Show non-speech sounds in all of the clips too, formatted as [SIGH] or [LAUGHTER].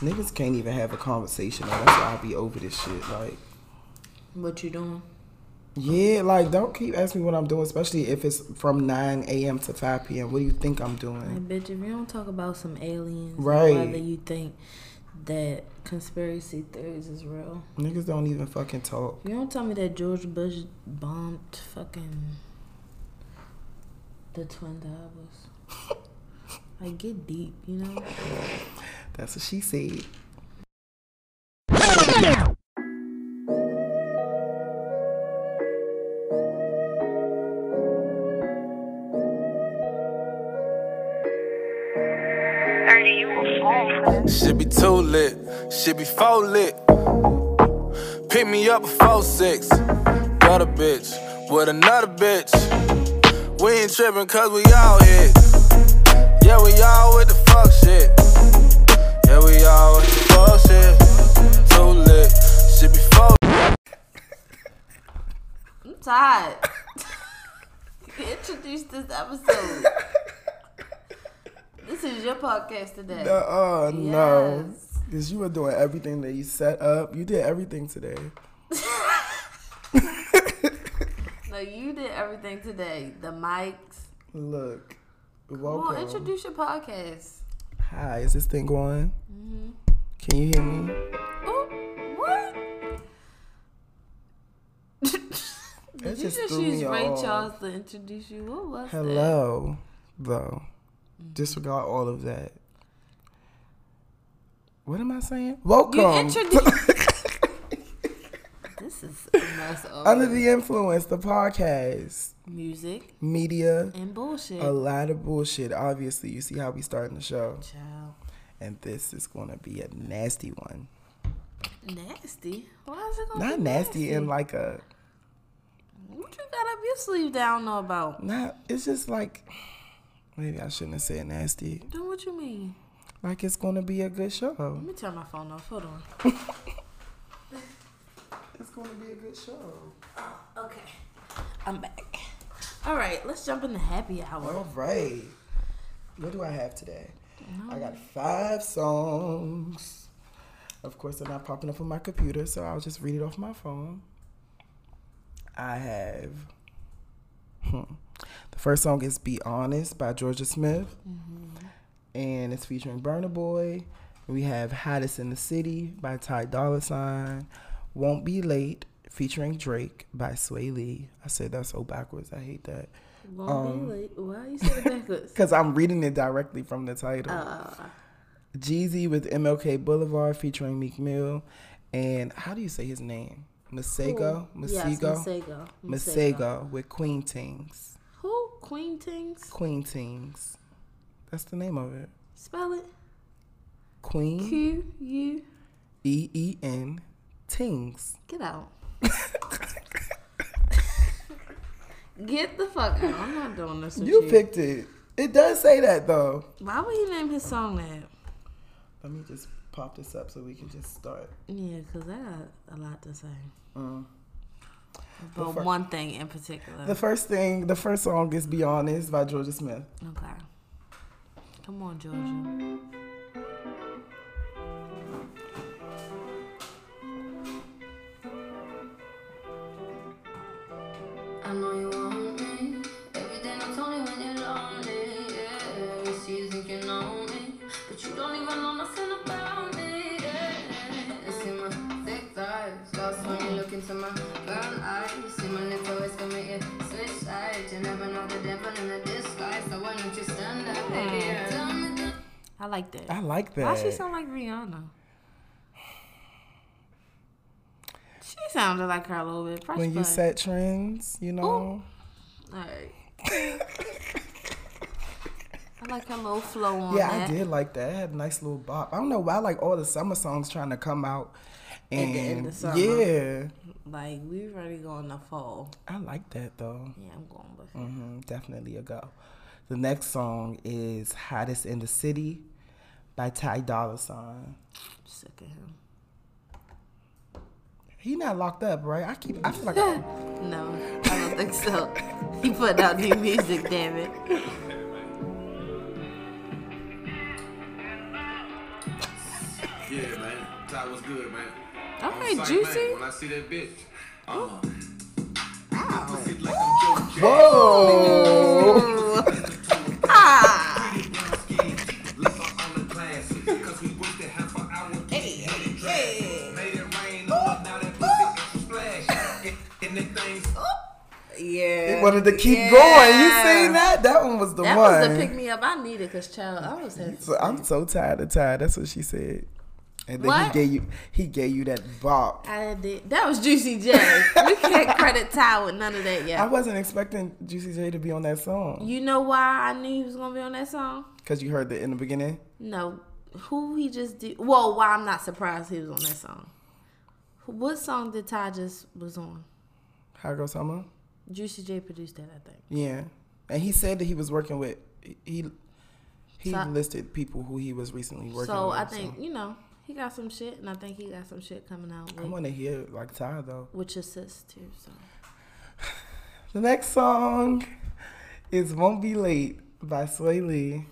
Niggas can't even have a conversation. That's why I be over this shit. Like, What you doing? yeah, like don't keep asking me what I'm doing, especially if it's from 9 a.m. to 5 p.m. What do you think I'm Like, doing? bitch, if you don't talk about some aliens, Right. Whether you think that conspiracy theories is real, Niggas don't even fucking talk. you don't tell me that George Bush bombed fucking the Twin Towers. [LAUGHS] like, get deep, you know. That's what she said. Should be too lit, should be full lit. Pick me up before six. Got a bitch with another bitch. We ain't tripping cause we all hit. Yeah, we all with the fuck shit. Yeah, we all with the fuck shit. Too lit, should be full I'm tired. [LAUGHS] Introduce this episode. this is your podcast today. Uh, no. Yes. Because you were doing everything that you set up. You did everything today. [LAUGHS] No, you did everything today. The mics. Look. Come on, introduce your podcast. Hi, is this thing going? Mm-hmm. Can you hear me? Oh, what? Did you just use Ray off. Charles to introduce you? What was that? Hello, though. Mm-hmm. Disregard all of that. What am I saying? Welcome. You introduced. [LAUGHS] this is a mess Under the Influence, the podcast, music media, and bullshit. a lot of bullshit. Obviously, you see how we starting the show, Child. and this is gonna be a nasty one. Nasty. Why is it gonna Not be nasty in like a What you got up your sleeve don't know about? not. It's just like maybe I shouldn't have said nasty. Then what you mean? Like it's gonna be a good show. Let me turn my phone off. Hold on. [LAUGHS] It's gonna be a good show. Oh, Okay. I'm back. All right, let's jump into happy hour. All right. What do I have today? I got five songs. Of course, they're not popping up on my computer, so I'll just read it off my phone. I have. Hmm. The first song is Be Honest by Jorja Smith. And it's featuring Burna Boy. We have Hottest in the City by Ty Dolla Sign. Won't Be Late featuring Drake by Swae Lee. I said that so backwards. I hate that. Um. Why you say backwards? [LAUGHS] Because I'm reading it directly from the title. Uh, Jeezy with MLK Boulevard featuring Meek Mill. And how do you say his name? Masego? Yes, Masego? Masego. Masego with Queen Tings. Who? Queen Tings? Queen Tings. That's the name of it. Spell it. Queen Q U. E E N Tings. Get out. [LAUGHS] Get the fuck out. I'm not doing this with you. You picked it. It does say that though. Why would he name his song that? Let me just pop this up so we can just start. Yeah, because I got a lot to say. Mm. But one thing in particular. The first thing, the first song is Be Honest by Jorja Smith. okay. Come on, Jorja. Know you want me. Everything I told you when you're lonely. Yeah, you see, you think you know me, but you don't even know nothing about me. Yeah, you see my thick thighs, lost when you look into my brown eyes. See my lips always commit you switch sides. You never know the devil in the disguise. So why don't you stand up, baby? Yeah. Tell me the I like that. I like that. Why she sound like Rihanna? Sounded like her a little bit. Press when you set trends, you know. Alright. [LAUGHS] I like her little flow on Yeah, that. I did like that. It had a nice little bop. I don't know why I like all the summer songs trying to come out. At And the end of summer. yeah, Like we ready going to fall. I like that though. Yeah, I'm going with it. hmm definitely a go. The next song is "Hottest in the City" by Ty Dolla Sign. Sick of him. He not locked up, right? I keep. I feel like. I, [LAUGHS] No, I don't think so. [LAUGHS] He put out new music, damn it. Yeah, man. Ty was good, man. Okay, I'm psyched, juicy. Man. When I see that bitch, uh, Wow. pussy like I'm Joe Whoa! Yeah. He wanted to keep Yeah. going. You seen that? That one was the That one. was the pick me up I needed because child, I was So I'm so tired of Ty. That's what she said. And then What? he gave you he gave you that bop. I did. That was Juicy J. we can't [LAUGHS] credit Ty with none of that yet. I wasn't expecting Juicy J to be on that song You know why I knew he was gonna be on that song? because you heard it in the beginning. No, who he just did. Well, why I'm not surprised he was on that song. What song did Ty just was on? How goes summer? Juicy J produced that, I think. Yeah, and he said that he was working with he he So- listed people who he was recently working So with. So I think you know he got some shit, and I think he got some shit coming out I with, want to hear like Ty though. your sis too. So [SIGHS] The next song is "Won't Be Late" by Swae Lee.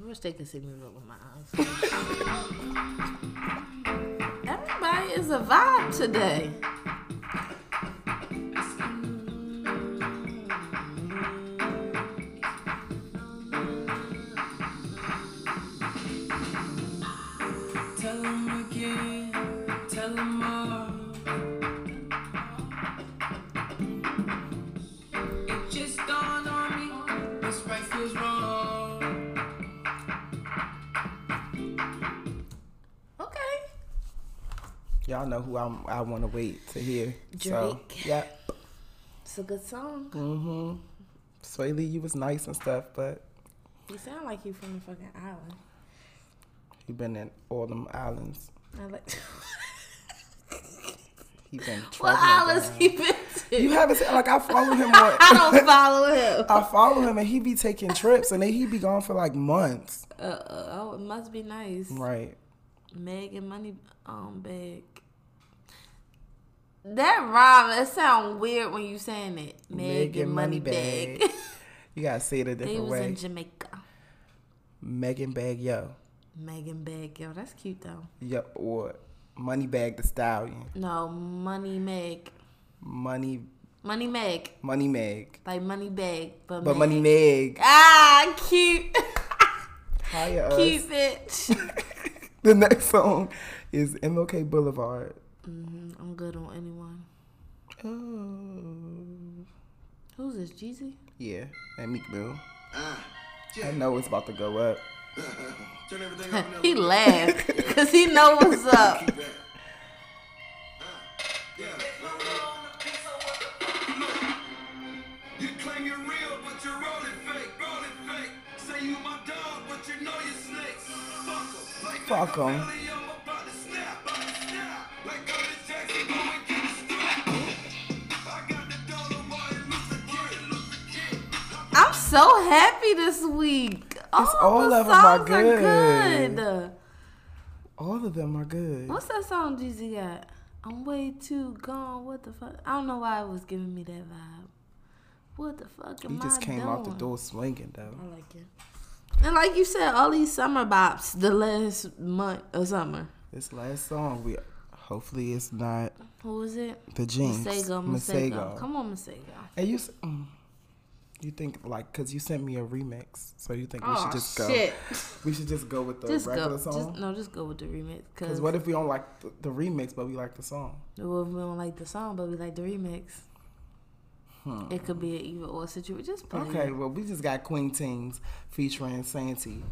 I wish they could see me roll with my eyes. [LAUGHS] Everybody is a vibe today. Y'all know who I'm, I want to wait to hear. So, Drake. yeah. It's a good song. Mm-hmm. Swae Lee, you was nice and stuff, but You sound like you from the fucking island. he been in all them islands. I like. [LAUGHS] He been what islands he been to? You haven't seen like I follow him [LAUGHS] on. I don't [LAUGHS] follow him. I follow him and he be taking trips and then he be gone for like months. Uh, uh, oh, it must be nice. Right. Meg and money um bag. That rhyme, it sound weird when you saying it. Meg, and money bag. You gotta say it a different they different was way. in Jamaica. Megan Bag Yo. Megan bag, yo, that's cute though. Yo or Money Bag the Stallion. No, money Meg, Money money Meg, Money Meg. like money bag, but But Meg. Money Meg. Ah, cute, [LAUGHS] Hire us. cute bitch. [LAUGHS] [LAUGHS] The next song is MLK Boulevard. hmm I'm good on anyone. Oh. Who's this, Jeezy? Yeah, and Meek Mill. Ah, I know it's about to go up. [LAUGHS] turn everything up. [LAUGHS] he down. laughed because he know what's up. Keep that. Ah, yeah. You claim you're real, but you're rolling fake, rolling fake. Say you my dog, but you know you're snakes. Fuck 'em. Like Fuck 'em. Machiavelli, I'm about to snap, about to snap. Like Curtis Jackson, go and get a strap. I got the dollar, Martin Luther King, Luther King. I'm so happy this week. All, all the of 'em are good. good. All of them are good. What's that song Jeezy got? I'm way too gone. What the fuck? I don't know why it was giving me that vibe. What the fuck am I doing? He just came out the door swinging though. I like it. And like you said, all these summer bops the last month of summer. This last song, we hopefully it's not Who was it? the Jinx. Masego, Masego. Come on, Masego. And you, mm, you think like, cause you sent me a remix, so you think we Oh should just go? shit! We should just go with the Just regular go. song. Just no, just go with the remix. Cause Cause what if we don't like the, the remix, but we like the song? well, we don't like the song, but we like the remix. Hmm. It could be an either or situation. Just play. Okay, well we just got Queen Teams featuring Santee.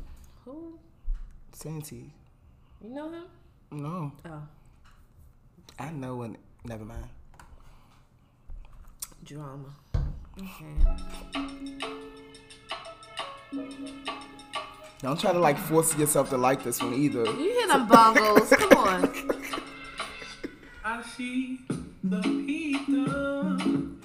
Who? Santee. You know him? No, Oh, I know and never mind. drama. Okay. Don't try to like force yourself to like this one either. You hear them bongos? Come on. [LAUGHS] I see the heater.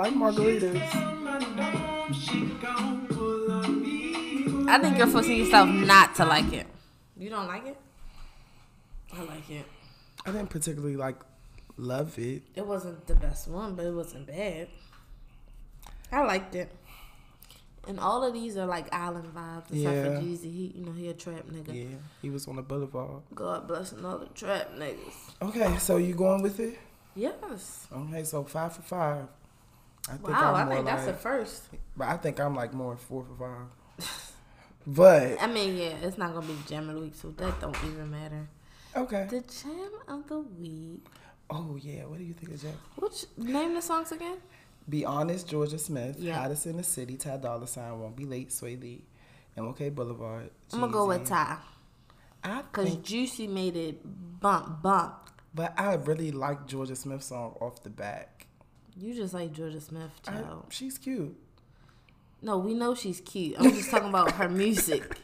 Like margaritas. On my dome, she gon' pull on me. I think you're forcing yourself not to like it. You don't like it? I like it. I didn't particularly like Love it. It wasn't the best one, but it wasn't bad. I liked it. And all of these are like island vibes, except Yeah. for Jeezy. He, you know, he a trap nigga. Yeah, he was on the boulevard. God bless another trap niggas. Okay, so you going with it? Yes. Okay, so five for five. I think Wow, I more think that's like, a first. But I think I'm like more four for five. but I mean, yeah, it's not gonna be jam of the week, so that don't even matter. okay. The jam of the week. Oh yeah, what do you think of Jack? Which name the songs again? Be honest, Jorja Smith. Yeah. Hottest in the city. Ty Dolla Sign won't be late. Swae Lee. MLK Boulevard. I'm gonna go with Ty, I cause Juicy made it bump bump. but I really like Jorja Smith's song off the back. You just like Jorja Smith, I, she's cute. No, we know she's cute. I'm just talking about her music.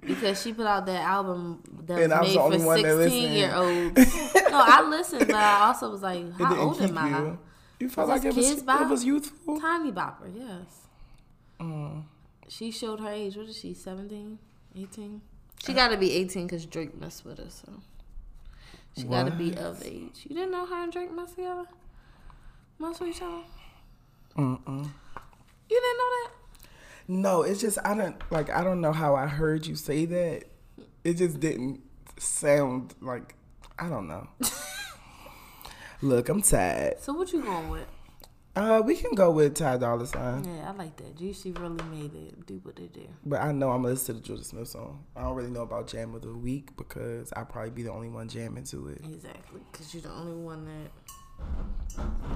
Because she put out that album that And was made for 16 year olds. no, I listened, but I also was like, how old am I? you. You felt Was like it was it was youthful. Tiny Bopper, yes. Mm. She showed her age. What is she, 17, 18? She got to be 18 because Drake messed with her, so. She got to be of age. You didn't know her and Drake messed together? Mess sweet child. Mm-mm. You didn't know that? No, it's just I don't like I don't know how I heard you say that. It just didn't sound like I don't know. [LAUGHS] Look, I'm tired. So what you going with? Uh, we can go with Ty Dolla Sign, Yeah, I like that. Juicy really made it do what it did. but I know I'm gonna listen to the Jorja Smith song. I don't really know about Jam of the Week because I'll probably be the only one jamming to it. Exactly, because you're the only one that.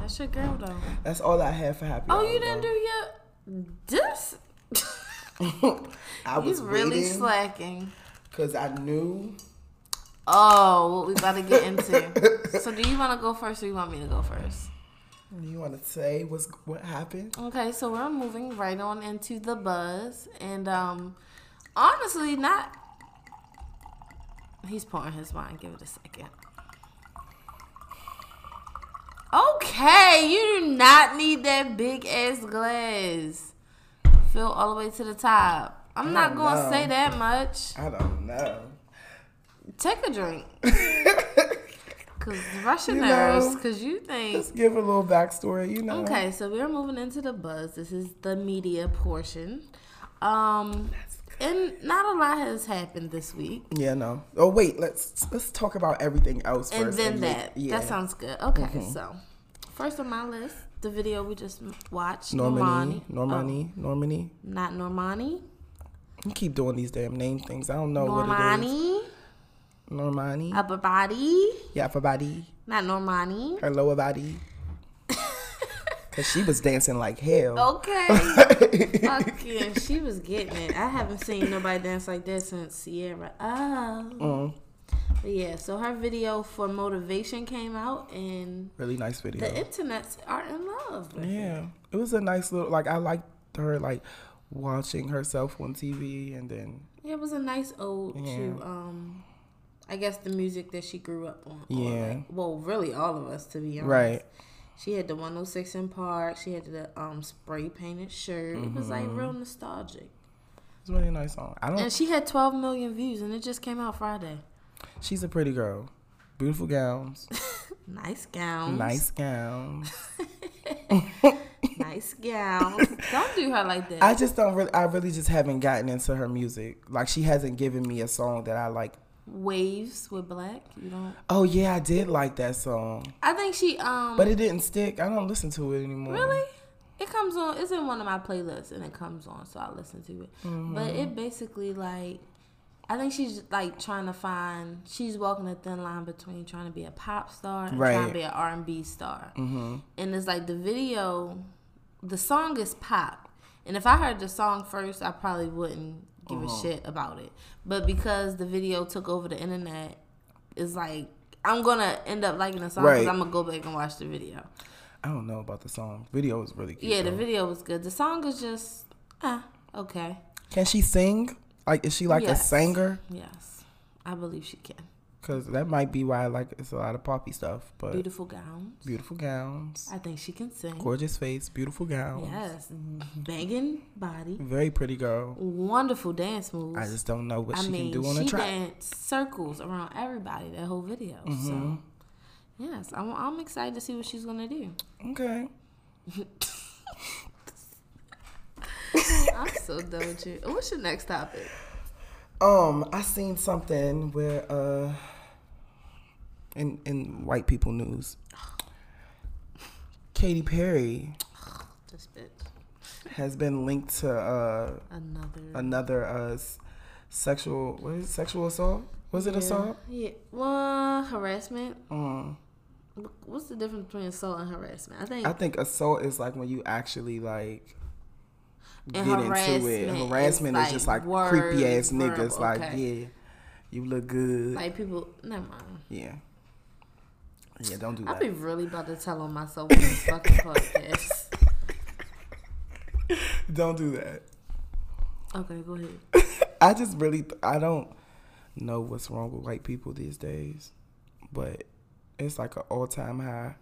That's your girl, though. That's all I have for happy. Oh, Hour, you didn't though. do your. This? [LAUGHS] I was He's really slacking. because I knew. Oh, what we about to get into. [LAUGHS] so, do you want to go first or you want me to go first? You want to say what's what happened? Okay, so we're moving right on into the buzz. And um honestly, not. He's pouring his wine. Give it a second. Okay, you do not need that big ass glass. Fill all the way to the top. I'm not gonna know. say that much. I don't know. Take a drink. [LAUGHS] Cause rush your You nerves. know, Cause you think Let's give a little backstory. You know. Okay, so we're moving into the buzz. This is the media portion. Um and not a lot has happened this week. Yeah, no. Oh wait, let's let's talk about everything else And first. then make- that. yeah. Mm-hmm. That sounds good. Okay, so first on my list, the video we just watched. Normani, Normani. Normani, Normani. Oh, not Normani. You keep doing these damn name things. I don't know what it is. Normani. Normani. Upper body. yeah, for body. Not Normani. Her lower body. Cause she was dancing like hell. Okay. [LAUGHS] Fuck yeah, she was getting it. I haven't seen nobody dance like that since Ciara. Oh. Mm, But yeah, so her video for motivation came out, and really nice video. the internets are in love. With it. yeah, it was a nice little. Like I liked her like watching herself on TV, and then Yeah, it was a nice ode Yeah. to, um, I guess the music that she grew up on. Yeah. like- well, really all of us, to be honest. right. She had the 106 in Park. She had the um spray painted shirt. It was like Mm-hmm. real nostalgic. It's a really nice song. I don't. And she had 12 million views, and it just came out Friday. She's a pretty girl. Beautiful gowns. [LAUGHS] Nice gowns. nice gowns. [LAUGHS] Nice gowns. [LAUGHS] Don't do her like that. I just don't really. I really just haven't gotten into her music. Like she hasn't given me a song that I like. Waves with 6LACK. You don't. Oh yeah, I did like that song, I think she um. but it didn't stick. I don't listen to it anymore. Really? It comes on. It's in one of my playlists, and it comes on, so I listen to it. Mm-hmm. But it basically like, I think she's like trying to find. She's walking a thin line between trying to be a pop star and trying to be an R and B star. Mm-hmm. And it's like the video, the song is pop, and if I heard the song first, I probably wouldn't give Uh-huh. a shit about it. But because the video took over the internet, it's like. I'm gonna end up liking the song because Right. I'm gonna go back and watch the video. I don't know about the song. Video was really good. Yeah, the though. video was good. The song is just ah okay. Can she sing? Like, is she like a singer? Yes, I believe she can. Because that might be why I like it's a lot of poppy stuff. But beautiful, gowns, Beautiful gowns. I think she can sing. gorgeous face, beautiful gowns. Yes, banging body, Very pretty girl. wonderful dance moves. I just don't know what I she mean, can do on she a track. danced circles around everybody that whole video. Mm-hmm. So Yes, I'm, I'm excited to see what she's gonna do. Okay. [LAUGHS] I'm so done with you. What's your next topic? Um, I seen something where uh in in white people news. Katy Perry This bitch. has been linked to uh Another. another uh sexual what is it, sexual assault? Was it assault? Yeah. Well, harassment. Mm. What's the difference between assault and harassment? I think. I think assault is like when you actually like get into it. harassment is just like like creepy word, ass niggas. verbal, Like, okay. yeah, you look good. like people. Never mind. yeah, yeah. Don't do that. I'll that. be really about to tell on myself on this fucking [LAUGHS] podcast. Don't do that. Okay, go ahead. [LAUGHS] I just really, I don't know what's wrong with white people these days, but it's like an all time high.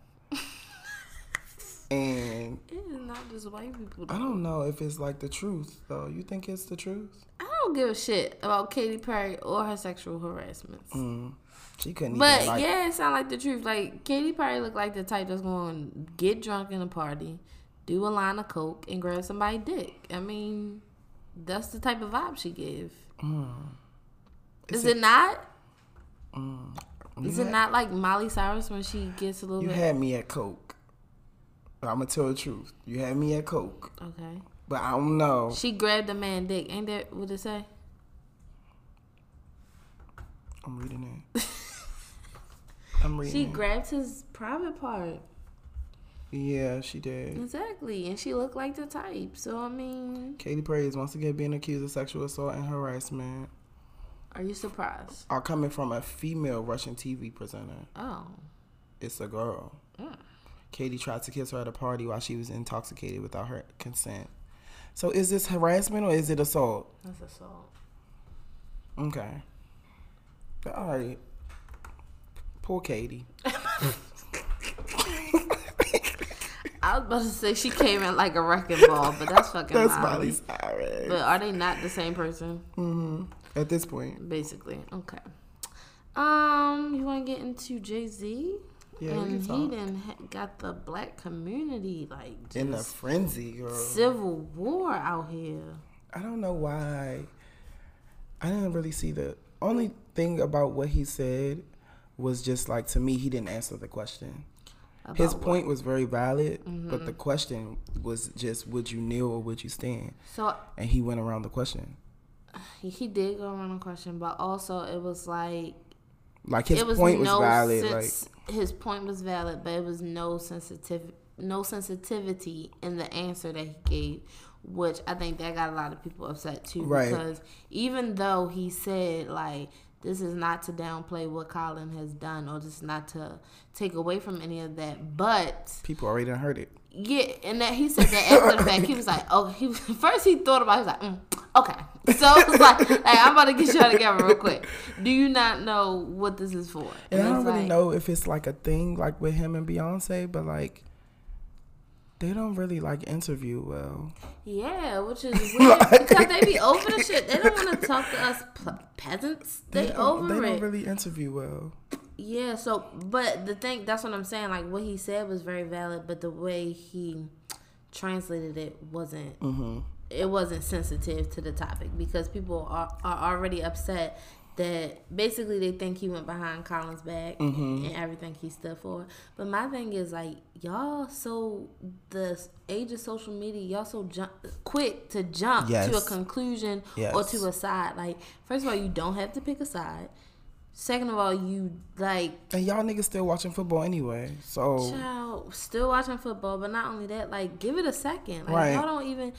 And It is not just white people. I don't know if it's like the truth though. You think it's the truth? I don't give a shit about Katy Perry or her sexual harassments. Mm. She couldn't But even like. yeah, it sound like the truth. Like Katy Perry looked like the type that's going to get drunk in a party, do a line of coke, and grab somebody's dick. I mean, that's the type of vibe she give. Is, it, not? Is You it not like Molly Cyrus when she gets a little You bit? had me at Coke. I'm gonna tell the truth. You had me at Coke, okay. but I don't know. She grabbed a man dick. Ain't that what it say? I'm reading it. [LAUGHS] I'm reading She it. grabbed his private part. yeah, she did. Exactly, and she looked like the type. So I mean, Katy Perry is once again being accused of sexual assault and harassment. are you surprised? Are coming from a female Russian TV presenter. Oh, It's a girl. Mm. Katy tried to kiss her at a party while she was intoxicated without her consent. So is this harassment or is it assault? that's assault. Okay. All right. Poor Katy. I was about to say she came in like a wrecking ball, but that's fucking That's. Miley Cyrus. But are they not the same person? Mm-hmm. At this point, Basically, okay. Um, you want to get into Jay Z? Yeah, and he talk. then ha- got the black community like in the just frenzy, girl. civil war out here. I don't know why. I didn't really see the only thing about what he said was just like to me he didn't answer the question. His About what? point was very valid, but the mm-hmm. question was just would you kneel or would you stand? So And he went around the question. he, [SIGHS] he did go around the question, but also it was like Like his was point was no valid. sense, his point was valid, but it was no sensitive no sensitivity in the answer that he gave, which I think that got a lot of people upset too. Right. Because even though he said like this is not to downplay what Colin has done or just not to take away from any of that, but people already done heard it. Yeah, and that he said that after the fact, he was like, "Oh, he [LAUGHS] first he thought about, it, he was like, mm, okay." So it was like, [LAUGHS] "Hey, I'm about to get y'all together real quick. Do you not know what this is for?" And I don't really like, know if it's like a thing like with him and Beyonce, but like they don't really like interview well. Yeah, which is [LAUGHS] weird because they be over the shit. They don't want to talk to us peasants. They, don't, over they it. don't really interview well. Yeah, so but the thing that's what I'm saying. Like what he said was very valid, but the way he translated it wasn't. Mm-hmm. It wasn't sensitive to the topic because people are, are already upset that basically they think he went behind Colin's back Mm-hmm. and everything he stood for. But my thing is like y'all so the age of social media, y'all so jump quick to jump to a Yes. conclusion or to a side. Like first of all, you don't have to pick a side. Second of all, you like And y'all niggas still watching football anyway. So child still watching football, but not only that, like give it a second. Like Right. y'all don't even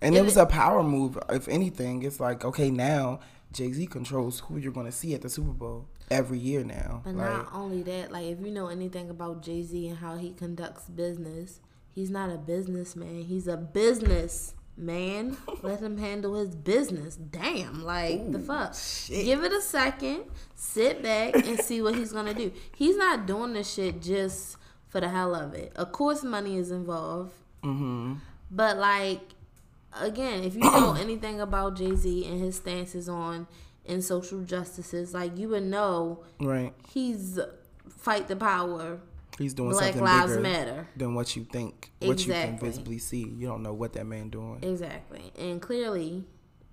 and it was it- a power move. If anything, it's like okay now Jay Z controls who you're gonna see at the Super Bowl every year now. But like not only that, like if you know anything about Jay Z and how he conducts business, he's not a businessman. He's a business man. [LAUGHS] Let him handle his business. Damn, like the fuck. Give it a second, sit back and see what he's gonna do. He's not doing this shit just for the hell of it. Of course, money is involved, mm-hmm. but like again, if you [CLEARS THROAT] know anything about Jay Z and his stances on in social justices, like you would know right. he's fight the power. He's doing Black something Lives bigger Matter. than what you think, what you can visibly see. You don't know what that man doing. Exactly. And clearly,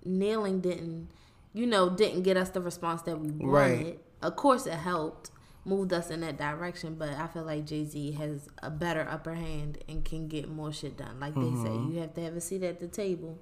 kneeling didn't, you know, didn't get us the response that we wanted. Right. Of course, it helped, moved us in that direction, but I feel like Jay Z has a better upper hand and can get more shit done. Like they say, Mm-hmm. you have to have a seat at the table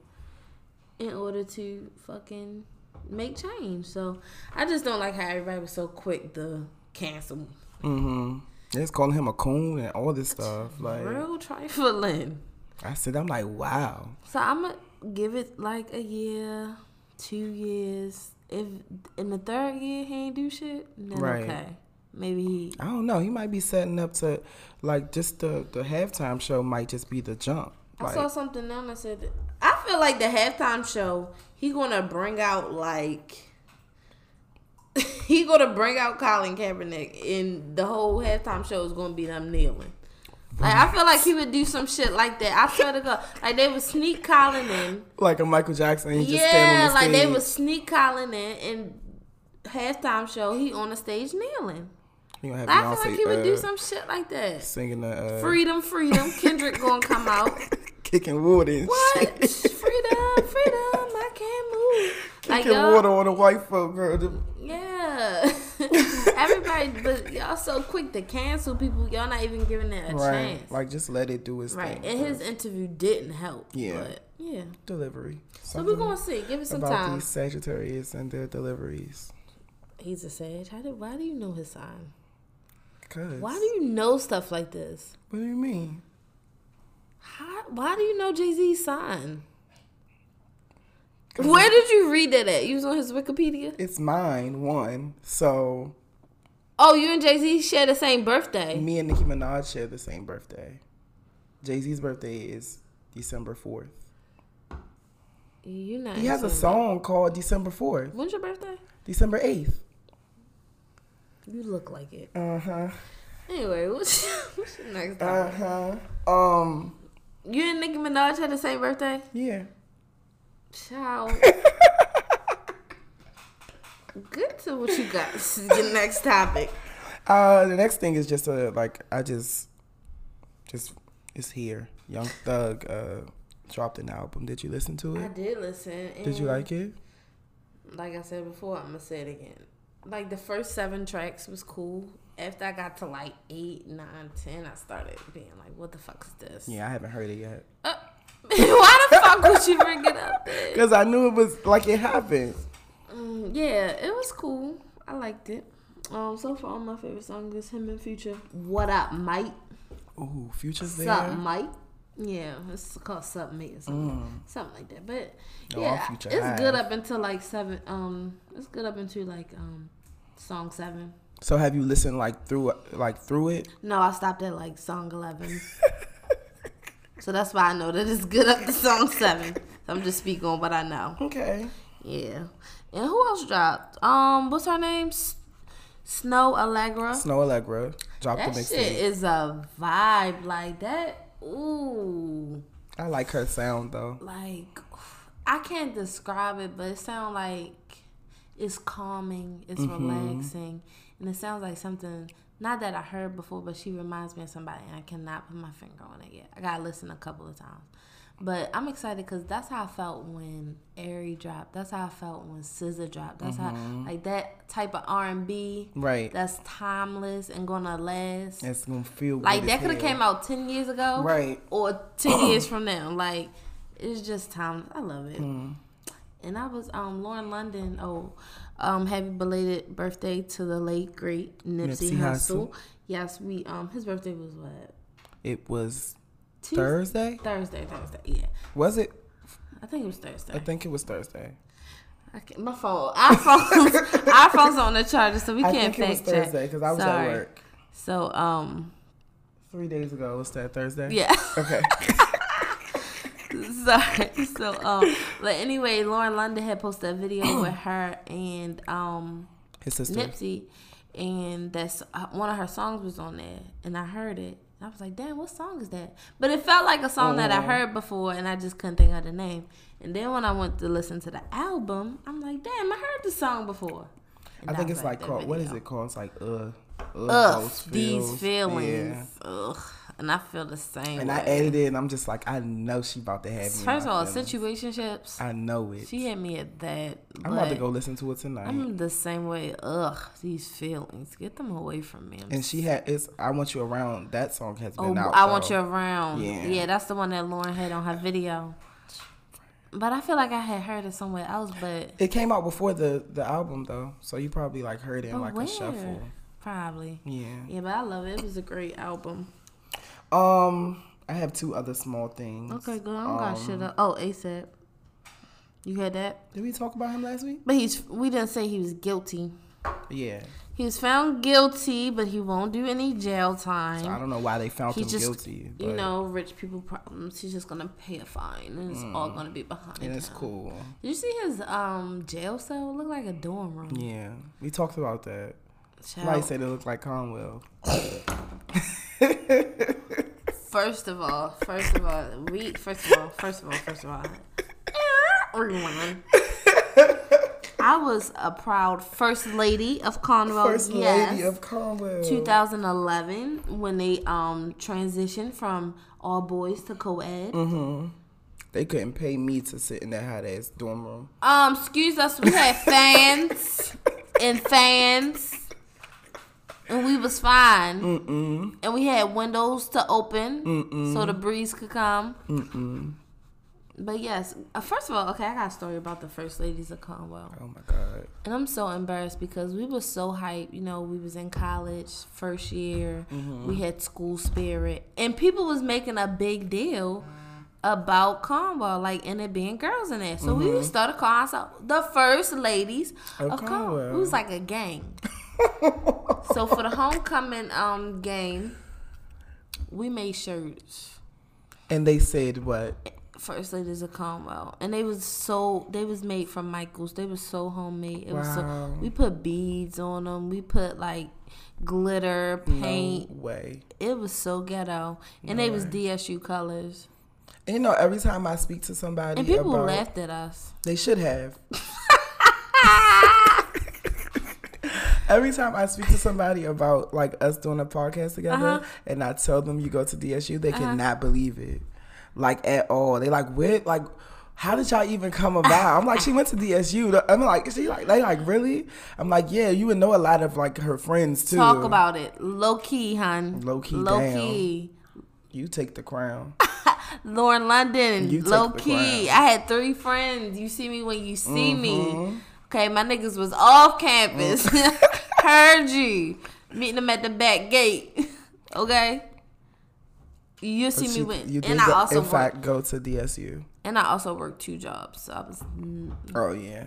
in order to fucking make change. So I just don't like how everybody was so quick to cancel. Mm-hmm. They're just calling him a coon and all this stuff. Like Real trifling. I said, I'm like, wow. So I'm gonna give it like a year, two years. If in the third year he ain't do shit, then Right. okay. Maybe he. I don't know. He might be setting up to, like, just the the halftime show might just be the jump. I saw something else that said I feel like the halftime show he gonna bring out like [LAUGHS] he gonna bring out Colin Kaepernick and the whole halftime show is gonna be them kneeling. Like I feel like he would do some shit like that. I swear to God, like they would sneak Colin in. like a Michael Jackson. He just stand on Yeah, the like they would sneak Colin in and halftime show he on the stage kneeling. Gonna have I Beyonce feel like he would do uh, some shit like that. singing the uh, Freedom, freedom. [LAUGHS] Kendrick gonna come out. [LAUGHS] kicking wood and What? shit. freedom, freedom. I can't move. [LAUGHS] Like kicking y'all, water on the white folk, girl. Yeah. Everybody, but y'all so quick to cancel people. Y'all not even giving it a Right. chance. Like just let it do its right. thing. And his interview didn't help. Yeah. But yeah. delivery. So we're gonna see. Give it some about time. these Sagittarius and their deliveries. He's a sage. How did? Why do you know his sign? Cause Why do you know stuff like this? what do you mean? How, why do you know Jay Z's sign? Where did you read that at? You was on his Wikipedia. It's mine, one. So Oh, you and Jay Z share the same birthday. me and Nicki Minaj share the same birthday. Jay Z's birthday is December fourth. You not. He has a song called December fourth. When's your birthday? December eighth. You look like it. Uh huh. Anyway, what's, [LAUGHS] what's your next Uh topic? huh. Um. You and Nicki Minaj had the same birthday? Yeah. Ciao. [LAUGHS] Good to what you got. This is your next topic. Uh, the next thing is just a like I just, just it's here. Young Thug uh dropped an album. Did you listen to it? I it? did listen. Did you like it? Like I said before, I'm gonna say it again. Like the first seven tracks was cool. After I got to like eight, nine, ten, I started being like, "What the fuck is this?" Yeah, I haven't heard it yet. Uh, [LAUGHS] why the fuck would you bring it up? [LAUGHS] Cause I knew it was like it happened. Um, yeah, it was cool. I liked it. Um, so far my favorite song is him and Future. What up, Mike? Ooh, Future's there. Sup, Mike? Yeah, it's called Sup Mate or something, something like that. But No, yeah, it's good up until like seven. Um, it's good up until like um, song seven. So have you listened like through like through it? No, I stopped at like song eleven. [LAUGHS] so that's why I know that it's good up to song seven. So I'm just speaking on what I know. Okay. Yeah. And who else dropped? Um, what's her name? Snoh Aalegra. Snoh Aalegra dropped That the shit mixtape. is a vibe like that. Ooh, I like her sound though. like I can't describe it, but it sounds like it's calming, it's Mm-hmm. relaxing, and it sounds like something not that I heard before, but she reminds me of somebody, and I cannot put my finger on it yet. I gotta listen a couple of times. But I'm excited because that's how I felt when Airy dropped. That's how I felt when SZA dropped. That's how like that type of R and B. Mm-hmm. Right. That's timeless and gonna last. It's gonna feel Like that could have came out ten years ago, Right. Or ten [CLEARS THROAT] years from now. Like it's just timeless. I love it. Hmm. And I was um Lauren London. Oh, um, happy belated birthday to the late great Nipsey, Nipsey Hussle. Hussle. Yes, we um his birthday was what It was Tuesday? Thursday. Thursday, Thursday. Yeah, Was it? I think it was Thursday. I think it was Thursday. I my phone, our [LAUGHS] phones, our phones on the charger, so we I can't think it was check. Thursday because I was Sorry. at work So um, three days ago. Was that Thursday? yeah. Okay. [LAUGHS] Sorry. So um, but anyway, Lauren London had posted a video [CLEARS THROAT] with her and um His sister. Nipsey, and that's uh, one of her songs was on there, and I heard it. I was like, "Damn, what song is that?" But it felt like a song that I Oh. heard before, and I just couldn't think of the name. And then when I went to listen to the album, I'm like, "Damn, I heard the song before." And I think it's like called. What is it called? It's like uh. Ugh, ugh, those these feelings. Ugh. And I feel the same. And I way. edited it and I'm just like, I know she about to have me. First of all, situationships. I know it. She had me at that. I'm about to go listen to it tonight. I'm the same way. Ugh, these feelings. Get them away from me. I'm and she had it's I want you around. That song has Oh, been out. I want you around. Yeah. Yeah. that's the one that Lauren had on her video. But I feel like I had heard it somewhere else. But, It came out before the the album though, so you probably like heard it in but like where? a shuffle. Probably. Yeah. Yeah, but I love it. It was a great album. Um, I have two other small things. Okay, good. I don't got shit Um, up. Oh, ASAP. You heard that? Did we talk about him last week? But he's. We didn't say he was guilty. Yeah. He was found guilty, but he won't do any jail time. So I don't know why they found He him just, guilty. you know, rich people problems. He's just gonna pay a fine, and it's all gonna be behind and it's cool. Did you see his um jail cell? It looked like a dorm room. Yeah, we talked about that. Child. Somebody said it looked like Conwell. [LAUGHS] [LAUGHS] First of all, first of all, we first of all, first of all, first of all, [LAUGHS] rewind. I was a proud first lady of Conwell. First yes. lady of Conwell. 2011 when they um transitioned from all boys to co-ed. Mm-hmm. They couldn't pay me to sit in that hot ass dorm room. Um, excuse us, we had fans [LAUGHS] and fans, and we was fine. Mm-mm. And we had windows to open so the breeze could come. Mm-mm. But yes, uh, first of all, okay, I got a story about the first ladies of Conwell, Oh my god. and I'm so embarrassed because we was so hyped. You know, we was in college, first year, we had school spirit, and people was making a big deal about Conwell, like and it being girls in there. So we started calling ourselves the first ladies Of of, Conwell. Conwell. It was like a gang. [LAUGHS] so for the homecoming um game, we made shirts. And they said what? First ladies of Conwell, and they was so they was made from Michaels. They was so homemade. It was so we put beads on them. We put like glitter paint. No way. It was so ghetto, and they was DSU colors. And you know, every time I speak to somebody And people about, laughed at us. they should have. [LAUGHS] Every time I speak to somebody about like us doing a podcast together, Uh-huh. and I tell them you go to DSU, they cannot believe it, like at all. They like, where, like, how did y'all even come about? I'm like, she went to DSU. I'm like, she like, they like, really? I'm like, yeah, you would know a lot of like her friends too. Talk about it, low key, hun. Low key, low key. You take the crown. [LAUGHS] Lauren London, You take low the key. crown. I had three friends. You see me when you see Mm-hmm. me. Okay, my niggas was off campus. [LAUGHS] Heard you. Meeting them at the back gate. [LAUGHS] Okay. You see But me you, when, you and I also in fact, go to DSU. and I also worked two jobs. So I was, mm. Oh yeah,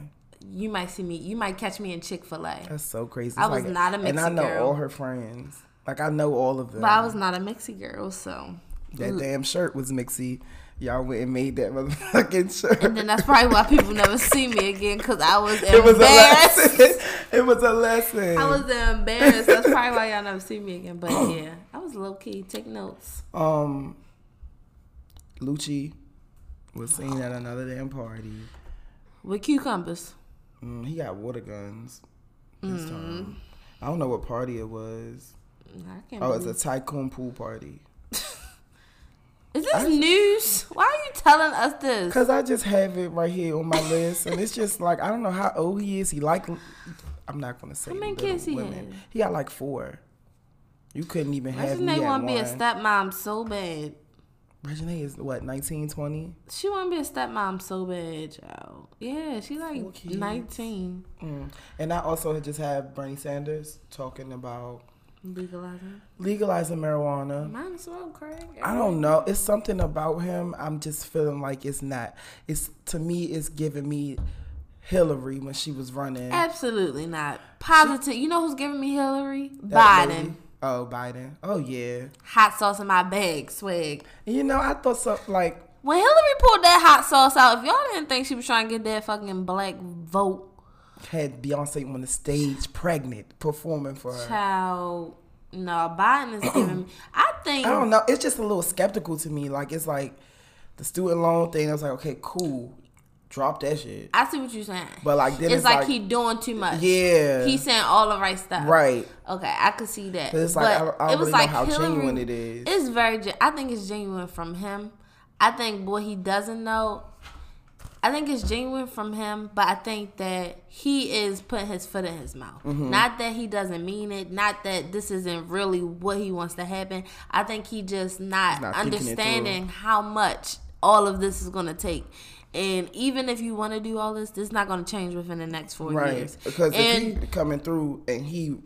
you might see me, you might catch me in Chick Fil A, that's so crazy. I It's was not a girl. And I know girl. all her friends. Like I know all of them. but I was not a Mexi girl. So, That damn shirt was mixy. Y'all went and made that motherfucking shirt. and then that's probably why people never see me again because I was embarrassed. it was a lesson. it was a lesson. I was embarrassed. That's probably why y'all never see me again. But [CLEARS THROAT] yeah, I was low key. Take notes. um, Lucci was seen at another damn party. With cucumbers. Mm, he got water guns this Mm-hmm. time. I don't know what party it was. I can't Oh, it's believe- a tycoon pool party. Is this news? Why are you telling us this? Cause I just have it right here on my list, and it's just like I don't know how old he is. He like I'm not gonna say How many kids he women. had? He got like four. You couldn't even have me they at want to be a stepmom so bad. Regina is what 19, 20? She want to be a stepmom so bad, child. Yeah, she like 19. Mm. And I also just have Bernie Sanders talking about Legalizing. legalizing marijuana. Might as well, Craig. I don't know. It's something about him. I'm just feeling like it's not. It's to me. It's giving me Hillary when she was running. Absolutely not. Positive. You know who's giving me Hillary? Biden. lady. Oh, Biden. Oh yeah. Hot sauce in my bag, swag. You know, I thought so. Like When Hillary pulled that hot sauce out, if y'all didn't think she was trying to get that fucking black vote, had Beyonce on the stage, pregnant, performing for her. child, no, Biden is giving me. [CLEARS THROAT] I think I don't know. It's just a little skeptical to me. Like it's like the student loan thing. I was like, okay, cool. drop that shit. I see what you're saying. But like then it's, it's, like, like, he doing too much. yeah, He's saying all the right stuff. right. Okay, I could see that. it's like, I I don't it was really know like how Hillary, genuine it is. It's very. I think it's genuine from him. I think what he doesn't know. I think it's genuine from him, but I think that he is putting his foot in his mouth. Mm-hmm. Not that he doesn't mean it. Not that this isn't really what he wants to happen. I think he just not, Not thinking it through. understanding how much all of this is going to take. And even if you want to do all this, this is not going to change within the next four Right. years. Because and if he coming through and he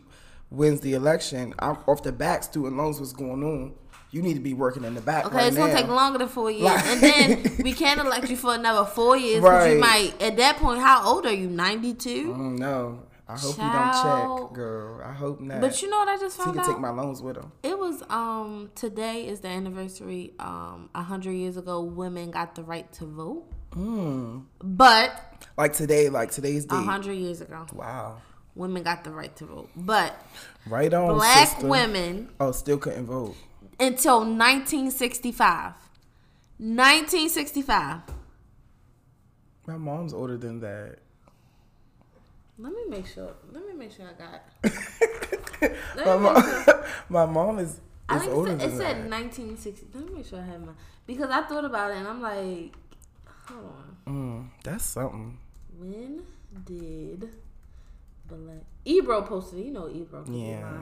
wins the election, I'm, off the back, student loans was going on. You need to be working in the back. Okay, right it's gonna now. take longer than four years, Like- and then we [LAUGHS] can't elect you for another four years because you might. At that point, how old are you? Ninety two. No, I hope you don't check, girl. I hope not. But you know what I just so he found can out? take my loans with him. it was um today is the anniversary. Um, a hundred years ago, women got the right to vote, Mm. but Like today, like today's a date. hundred years ago, Wow. Women got the right to vote, but Right on. black sister. women Oh, still couldn't vote. until 1965. 1965. My mom's older than that. Let me make sure. Let me make sure I got. [LAUGHS] My mom, sure. [LAUGHS] my mom is, I think older it said, it said 1960. Let me make sure I have my because I thought about it and I'm like, hold on. Mm, that's something. When did Ebro posted? it. You know Ebro. Yeah.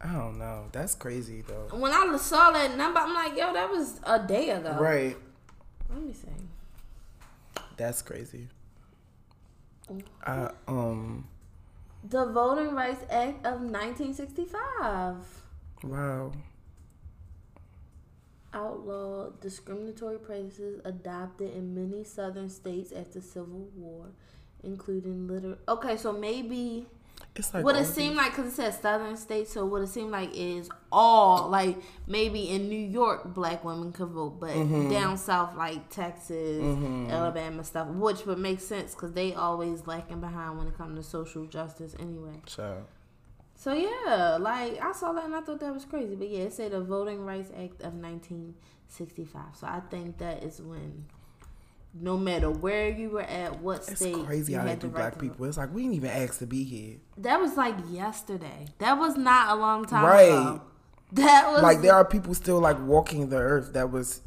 I don't know. That's crazy though. When I saw that number, I'm like, yo, that was a day ago. Right. Let me see. That's crazy. Mm. I um. The Voting Rights Act of 1965 Wow. Outlawed discriminatory practices adopted in many southern states after Civil War, including liter. Okay, so maybe It's like what it seemed like because it says southern states. So what it seemed like is all like maybe in New York black women could vote, but Mm-hmm. down south like Texas, Alabama stuff, which would make sense because they always lacking behind when it comes to social justice anyway. Child. So yeah, like I saw that and I thought that was crazy. But yeah, it said the Voting Rights Act of 1965. So I think that is when, no matter where you were at, what It's state, crazy you how they do right black vote. people. It's like we didn't even ask to be here. That was like yesterday. That was not a long time Right. ago. That was Like there are people still like walking the earth that was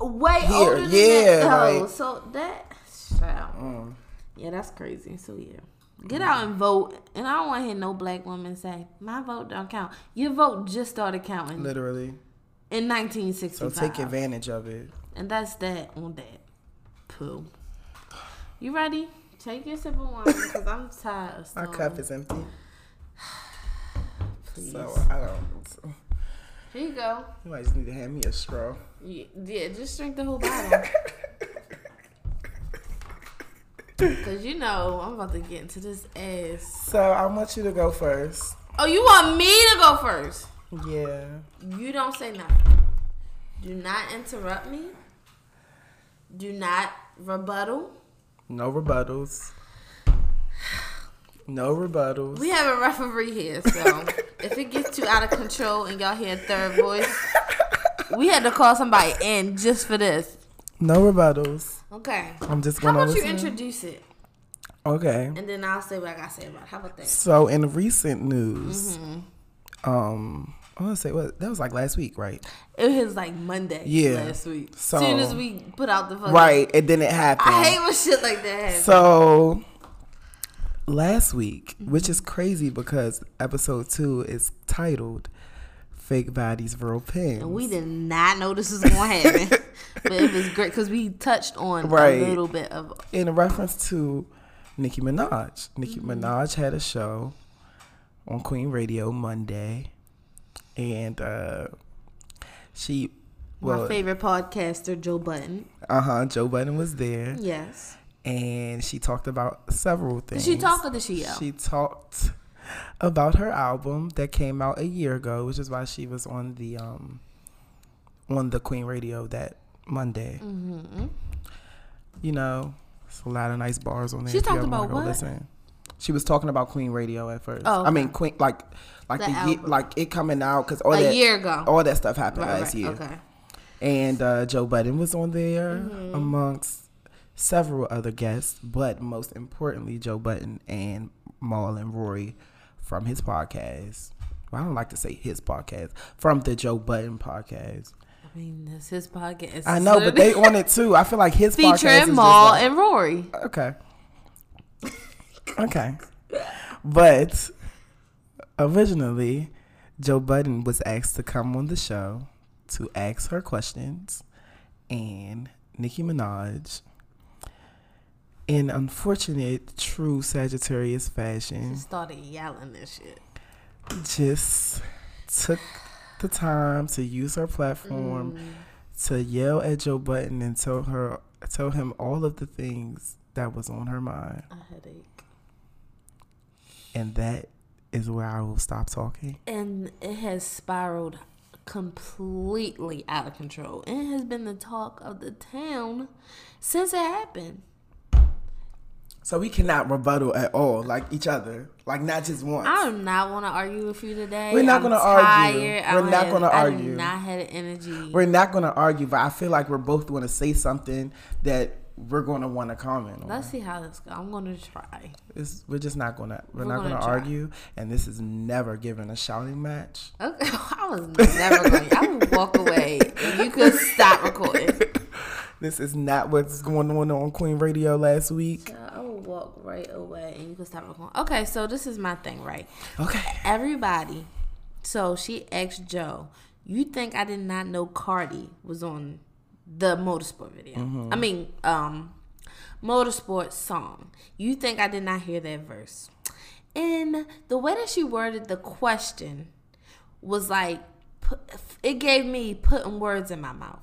way Here, older than yeah, that. though. like- so that, mm, yeah, that's crazy. So yeah. Get out and vote. And I don't want to hear no black woman say, my vote don't count. Your vote just started counting literally. in 1965. So take advantage of it. And that's that on that. Poo. You ready? Take your sip of wine because I'm tired of [LAUGHS] My stalling. cup is empty. [SIGHS] Please. So I don't. So, Here you go. you might just need to hand me a straw. Yeah, yeah, just drink the whole bottle. [LAUGHS] [LAUGHS] Cause you know I'm about to get into this ass. So I want you to go first. Oh, you want me to go first? Yeah. You don't say nothing. Do not interrupt me. Do not rebuttal. No rebuttals. No rebuttals. We have a referee here, so [LAUGHS] if it gets too out of control and y'all hear a third voice, we had to call somebody in just for this. No rebuttals. Okay. I'm just How gonna about you introduce it, Okay. and then I'll say what I gotta say about it. How about that? So in recent news, Mm-hmm. um, I want to say what that was like last week, right? It was like Monday Yeah. last week. So- soon as we put out the fucking Right, and then it happened. I hate when shit like that happens. So last week, which is crazy because episode two is titled "Fake Bodies, Real Pins." and we did not know this was gonna happen, [LAUGHS] but it was great because we touched on Right. a little bit of in reference to Nicki Minaj. Nicki Mm-hmm. Minaj had a show on Queen Radio Monday, and uh, she, my favorite podcaster, Joe Budden. uh huh, Joe Budden was there, Yes. and she talked about several Did things. she talk or did she yell? She talked about her album that came out a year ago, which is why she was on the um on the Queen Radio that Monday. mm-hmm. You know, it's a lot of nice bars on there. She talked about what? Listen. She was talking about Queen Radio at first. Oh, I mean. Queen, like like The the, like it coming out because all A that year ago. all that stuff happened Right, last right, year. Okay. And uh, Joe Budden was on there Mm-hmm. amongst several other guests, but most importantly, Joe Budden and Mal and Rory from his podcast. Well, I don't like to say his podcast, from the Joe Budden podcast. I mean, that's his podcast. I know, but they on it too. I feel like his podcast is featuring Mal like- and Rory. Okay. Okay. But originally, Joe Budden was asked to come on the show to ask her questions, and Nicki Minaj, in unfortunate, true Sagittarius fashion, She Started yelling this shit. just took the time to use her platform mm. to yell at Joe Budden and tell her tell him all of the things that was on her mind. A headache. And that is where I will stop talking. And it has spiraled completely out of control. And it has been the talk of the town since it happened. So we cannot rebuttal at all, like each other, like not just once. I do not want to argue with you today. We're not gonna argue. We're I not gonna argue. I not have the energy. We're not going to argue, but I feel like we're both going to say something that we're going to want to comment on. Let's see how this goes. I'm going to try. It's, we're just not going to. We're, We're not gonna going to argue, and this is never given a shouting match. Okay, [LAUGHS] I was never going. I would walk away. and You could stop recording. [LAUGHS] This is not what's going on on Queen Radio last week. Walk right away, and you can stop recording. Okay, so this is my thing, right? Okay. Everybody. So she asked Joe, "You think I did not know Cardi was on the motorsport video? I mean, um, motorsport song. You think I did not hear that verse?" And the way that she worded the question was like, it gave me putting words in my mouth.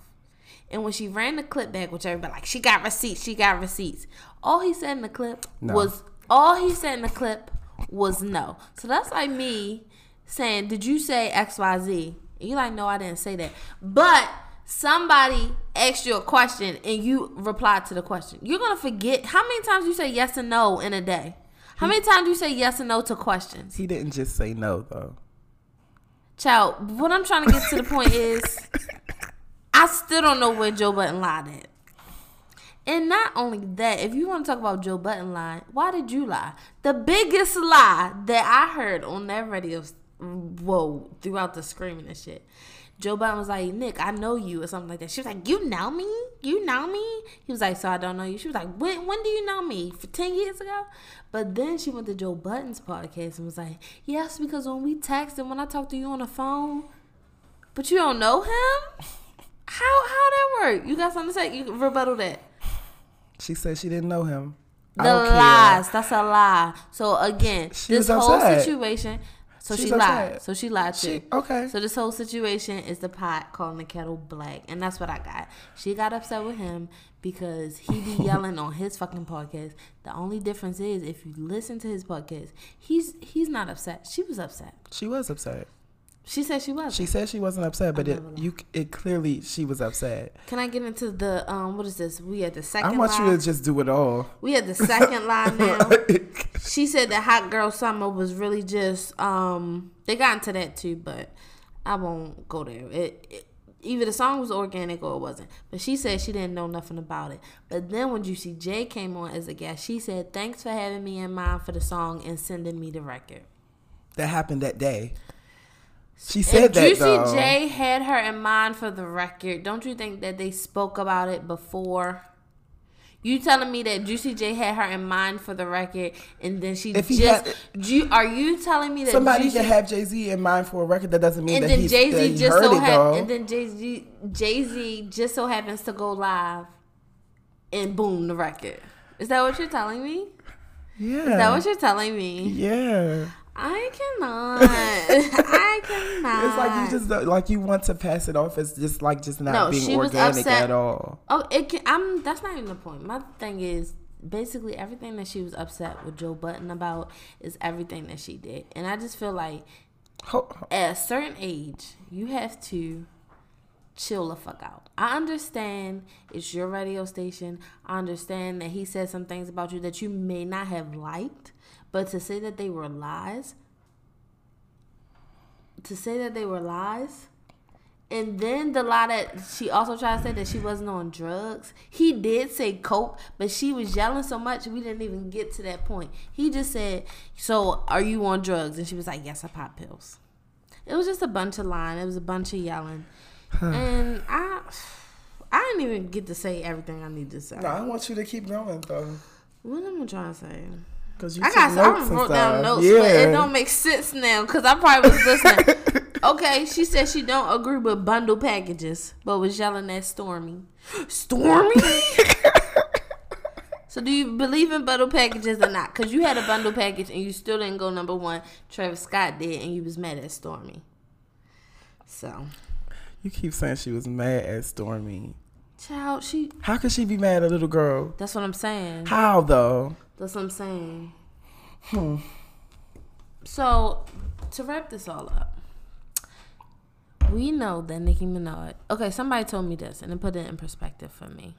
And when she ran the clip back, which everybody like, she got receipts, she got receipts. All he said in the clip No. was, all he said in the clip was no. So that's like me saying, did you say X Y Z? And you like, no, I didn't say that. But somebody asked you a question and you replied to the question. You're gonna forget how many times you say yes and no in a day. How many times you say yes and no to questions? He didn't just say no, though. Child, what I'm trying to get to the point is, [LAUGHS] I still don't know where Joe Budden lied at. And not only that, if you want to talk about Joe Budden lying, why did you lie? The biggest lie that I heard on that radio, whoa, throughout the screaming and shit. Joe Budden was like, Nick, I know you, or something like that. She was like, You know me? You know me? He was like, So I don't know you. She was like, When when do you know me? For 10 years ago? But then she went to Joe Budden's podcast and was like, Yes, because when we text and when I talk to you on the phone, but you don't know him? How how that work? You got something to say? You can rebuttal that. She said she didn't know him. The don't care. lies. That's a lie. So again, She this whole situation. So She's she lied. So she lied too. She- okay. So this whole situation is the pot calling the kettle black, and that's what I got. She got upset with him because he be [LAUGHS] yelling on his fucking podcast. The only difference is if you listen to his podcast, he's he's not upset. She was upset. She was upset. She said she was. She said she wasn't upset, but it you it clearly she was upset. Can I get into the um? What is this? We had the second. I want you to just do it all. We had the second line [LAUGHS] now. she said that Hot Girl Summer was really just um they got into that too, but I won't go there. It, it either the song was organic or it wasn't. But she said she didn't know nothing about it. But then when Juicy J came on as a guest, she said, Thanks for having me in mind for the song and sending me the record. That happened that day. She said if that Juicy though. J had her in mind for the record, don't you think that they spoke about it before? You telling me that Juicy J had her in mind for the record, and then she If just had- Ju- are you telling me that Somebody Juicy, can have Jay Z in mind for a record. That doesn't mean and that then he's Jay Z just heard so it ha- and then Jay Z Jay Z just so happens to go live, and boom, the record. Is that what you're telling me? yeah. Is that what you're telling me? yeah. I [LAUGHS] cannot. [LAUGHS] I cannot. It's like you just like you want to pass it off as just like just not No, being she was organic upset. at all. Oh, it can. I'm. That's not even the point. My thing is basically everything that she was upset with Joe Budden about is everything that she did, and I just feel like at a certain age you have to chill the fuck out. I understand it's your radio station. I understand that he said some things about you that you may not have liked, but to say that they were lies, to say that they were lies, And then the lie that she also tried to say that she wasn't on drugs. He did say coke, but she was yelling so much we didn't even get to that point. He just said, "So are you on drugs?" And she was like, "Yes, I pop pills." It was just a bunch of lying. It was a bunch of yelling, and I, I didn't even get to say everything I need to say. No, I want you to keep going though, What am I trying to say? Because you I got notes I wrote down notes, yeah. but it don't make sense now because I probably was listening. [LAUGHS] okay, she said she don't agree with bundle packages, but was yelling at Stormi. Stormi. [LAUGHS] so do you believe in bundle packages or not? Because you had a bundle package and you still didn't go number one. Travis Scott did, and you was mad at Stormi. So, you keep saying she was mad at Stormi. Child, she. How could she be mad at a little girl? That's what I'm saying. How though? That's what I'm saying. Hmm. So, to wrap this all up, we know that Nicki Minaj. Okay, somebody told me this, and it put it in perspective for me.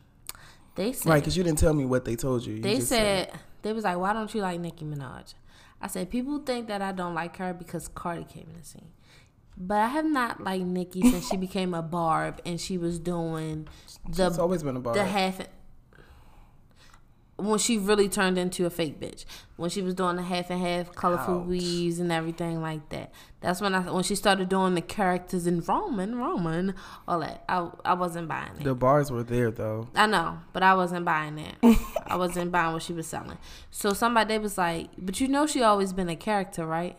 They said, Right, because you didn't tell me what they told you. You they just said, they was like, why don't you like Nicki Minaj? I said, people think that I don't like her because Cardi came in the scene. But I have not liked Nicki since she became a barb and she was doing the It's always been a bar. the half when she really turned into a fake bitch when she was doing the half and half colorful Ouch. weaves and everything like that that's when i when she started doing the characters in roman roman all that i, I wasn't buying it the bars were there though. I know, but I wasn't buying that. [LAUGHS] I wasn't buying what she was selling. So somebody was like, "But you know, she always been a character, right?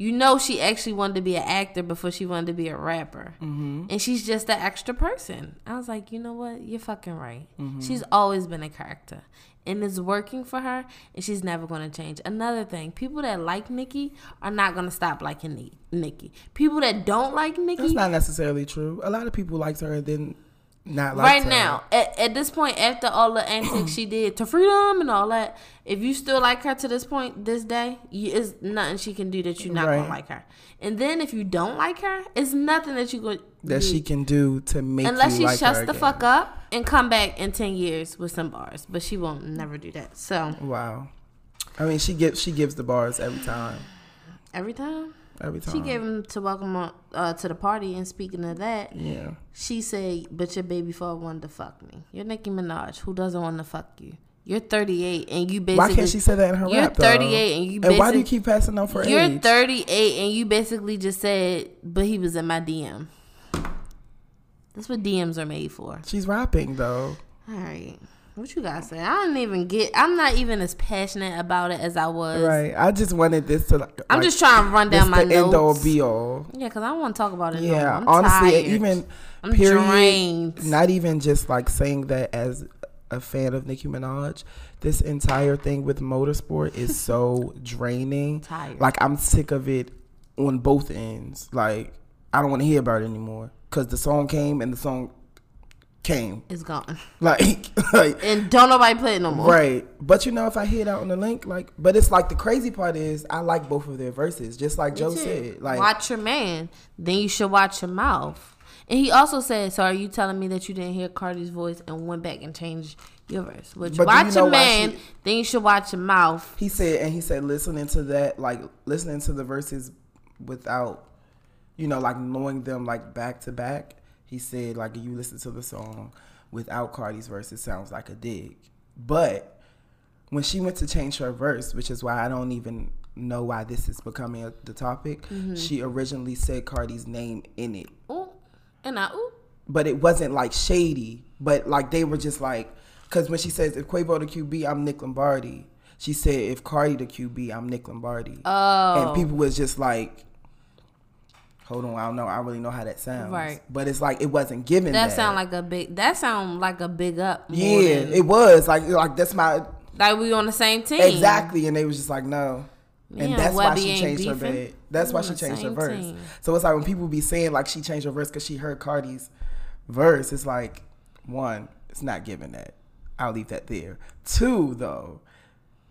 You know, she actually wanted to be an actor before she wanted to be a rapper, mm-hmm. and she's just an extra person." I was like, "You know what? You're fucking right. She's always been a character." And it's working for her, and she's never going to change. Another thing, people that like Nicki are not going to stop liking Ni- Nicki. People that don't like Nicki, That's not necessarily true. A lot of people liked her and then not like right now at, at this point after all the antics she did to freedom and all that if you still like her to this point this day you, it's nothing she can do that you're not Right. gonna like her and then if you don't like her it's nothing that you go that she can do to make unless she like shuts the fuck up and come back in 10 years with some bars but she won't never do that so Wow. I mean, she gives she gives the bars every time. Every time Every time. she gave him to welcome her, uh, to the party and speaking of that Yeah. She said, "But your baby father wanted to fuck me. You're Nicki Minaj. Who doesn't want to fuck you? You're 38 and you basically. Why can't she say that in her You're rap? though? 38 and you And why do you keep passing on for You're age? 38 and you basically just said, but he was in my DM. That's what DMs are made for. She's rapping though. All right. What you guys say? I didn't even get. I'm not even as passionate about it as I was. Right. I just wanted this to. Like, I'm just trying to run down my the end all notes. be all. Yeah, because I want to talk about it. Yeah. Honestly, tired. even I'm period. drained. Not even just like saying that as a fan of Nicki Minaj. This entire thing with motorsport is [LAUGHS] so draining. Tired. Like I'm sick of it on both ends. Like I don't want to hear about it anymore because the song came and the song came. It's gone. Like, [LAUGHS] like And don't nobody play it no more. Right. But you know, if I hear it out on the link, like, but it's like the crazy part is I like both of their verses, just like Joe too. said. Like, watch your man, then you should watch your mouth. And he also said, "So are you telling me that you didn't hear Cardi's voice and went back and changed your verse? Which But do you watch know your man, she- then you should watch your mouth. he said, and he said, listening to that, like, listening to the verses without, you know, like knowing them like back to back. He said, like, you listen to the song without Cardi's verse, it sounds like a dig. But when she went to change her verse, which is why I don't even know why this is becoming a, the topic, Mm-hmm. she originally said Cardi's name in it. Ooh, and I ooh. but it wasn't like shady. But like they were just like, because when she says if Quavo the QB, I'm Nick Lombardi. She said if Cardi the QB, I'm Nick Lombardi. Oh. And people was just like, hold on, I don't know, I don't really know how that sounds. Right. But it's like it wasn't given. That That, sound like a big. That sound like a big up. yeah, than- it was like like that's my like we on the same team. exactly, and they was just like no. And that's why she changed her bed. That's why she changed her verse. team. So it's like when people be saying like she changed her verse because she heard Cardi's verse, it's like one, it's not given that. I'll leave that there. Two, though,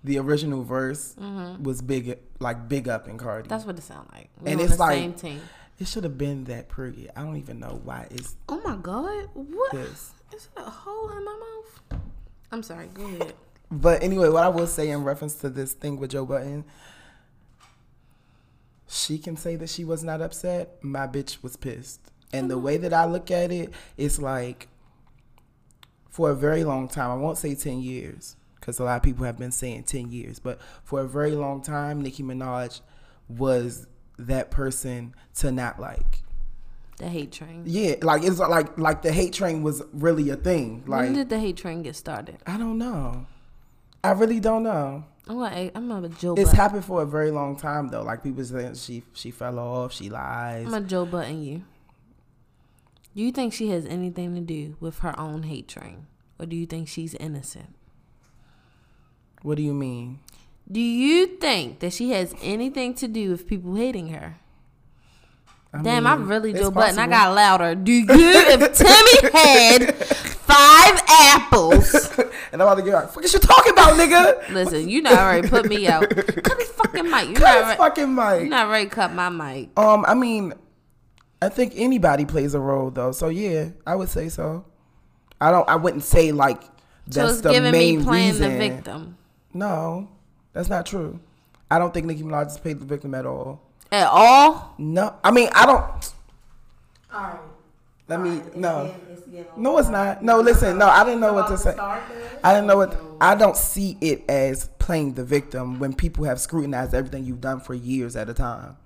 the original verse was big, like big up in Cardi. Mm-hmm. That's what it sound like. We and on it's the like same team. It should have been that pretty. I don't even know why it's Oh my god, what? this. Is it a hole in my mouth? I'm sorry. Go ahead. But anyway, what I will say in reference to this thing with Joe Budden, she can say that she was not upset. My bitch was pissed. And the mm-hmm. way that I look at it, it's like for a very long time, I won't say 10 years, because a lot of people have been saying 10 years, but for a very long time, Nicki Minaj was that person to not like. The hate train. Yeah, like it's like like the hate train was really a thing. Like when did the hate train get started? I don't know. I really don't know. I'm gonna, I'm gonna Joe It's Button. happened for a very long time though. Like people saying she she fell off, she lies. I'm gonna Joe Budden you. Do you think she has anything to do with her own hate train, or do you think she's innocent? What do you mean? Do you think that she has anything to do with people hating her? I Damn, mean, I'm really Joe Budden. I got louder. Do you, if [LAUGHS] Timmy had five apples, [LAUGHS] and I'm about to get like, "What is you talking about, nigga?" listen, you not already put me out. [LAUGHS] Cut his fucking mic. You Cut not his right. fucking You mic. not ready to cut my mic. Um, I mean, I think anybody plays a role though. So yeah, I would say so. I don't. I wouldn't say like So that's it's the giving main me playing reason. the victim No, that's not true. I don't think Nicki Minaj is played the victim at all. at all. No, I mean I don't. All right. Let me no. No, it's not. No, listen. No, I didn't know what to say. I didn't know what. I don't see it as playing the victim when people have scrutinized everything you've done for years at a time.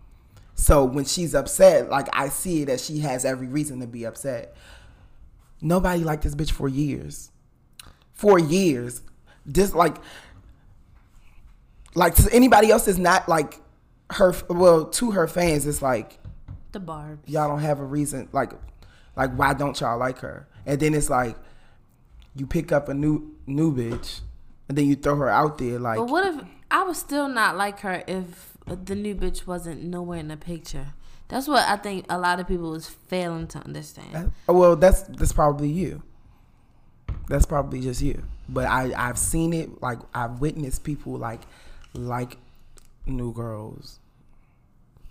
So when she's upset, like I see it as she has every reason to be upset. Nobody liked this bitch for years. For years. Just like like to anybody else is not like her well, to her fans, it's like The Barbs. y'all don't have a reason like like why don't y'all like her and then it's like you pick up a new new bitch and then you throw her out there like But what if I would still not like her if the new bitch wasn't nowhere in the picture? That's what I think a lot of people is failing to understand. well that's that's probably you that's probably just you but i i've seen it like i've witnessed people like like new girls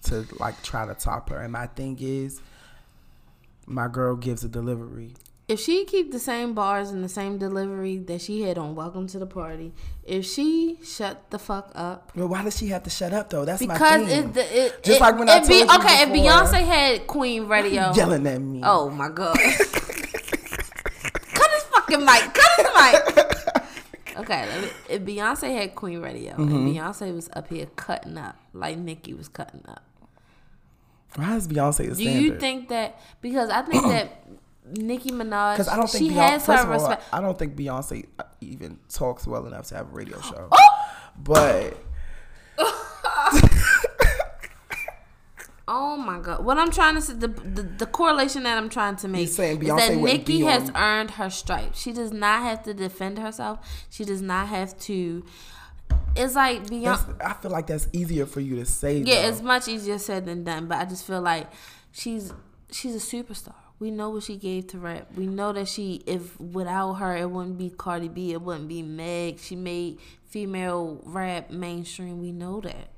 to like try to top her. And my thing is my girl gives a delivery. If she keep the same bars and the same delivery that she had on Welcome to the Party, if she shut the fuck up, well why does she have to shut up though? That's my because thing. it, it Just it, like when I it be, told you okay, if Beyonce had Queen Radio, [LAUGHS] yelling at me. Oh my god, [LAUGHS] cut his fucking mic, cut his mic. Okay, if Beyonce had Queen Radio Mm-hmm. and Beyonce was up here cutting up like Nicki was cutting up, why is beyonce the do standard you think that? Because I think that [CLEARS THROAT] Nicki Minaj, Because I don't think she Beyonce, has her all, respect. I don't think Beyonce even talks well enough to have a radio show. Oh! But Oh my god! What I'm trying to say, the, the the correlation that I'm trying to make saying is that Nicki has on- earned her stripes. She does not have to defend herself. She does not have to. It's like that's, Beyonce. I feel like that's easier for you to say. Yeah, though. it's much easier said than done. But I just feel like she's she's a superstar. We know what she gave to rap. We know that she, if without her, it wouldn't be Cardi B. It wouldn't be Meg. She made female rap mainstream. We know that.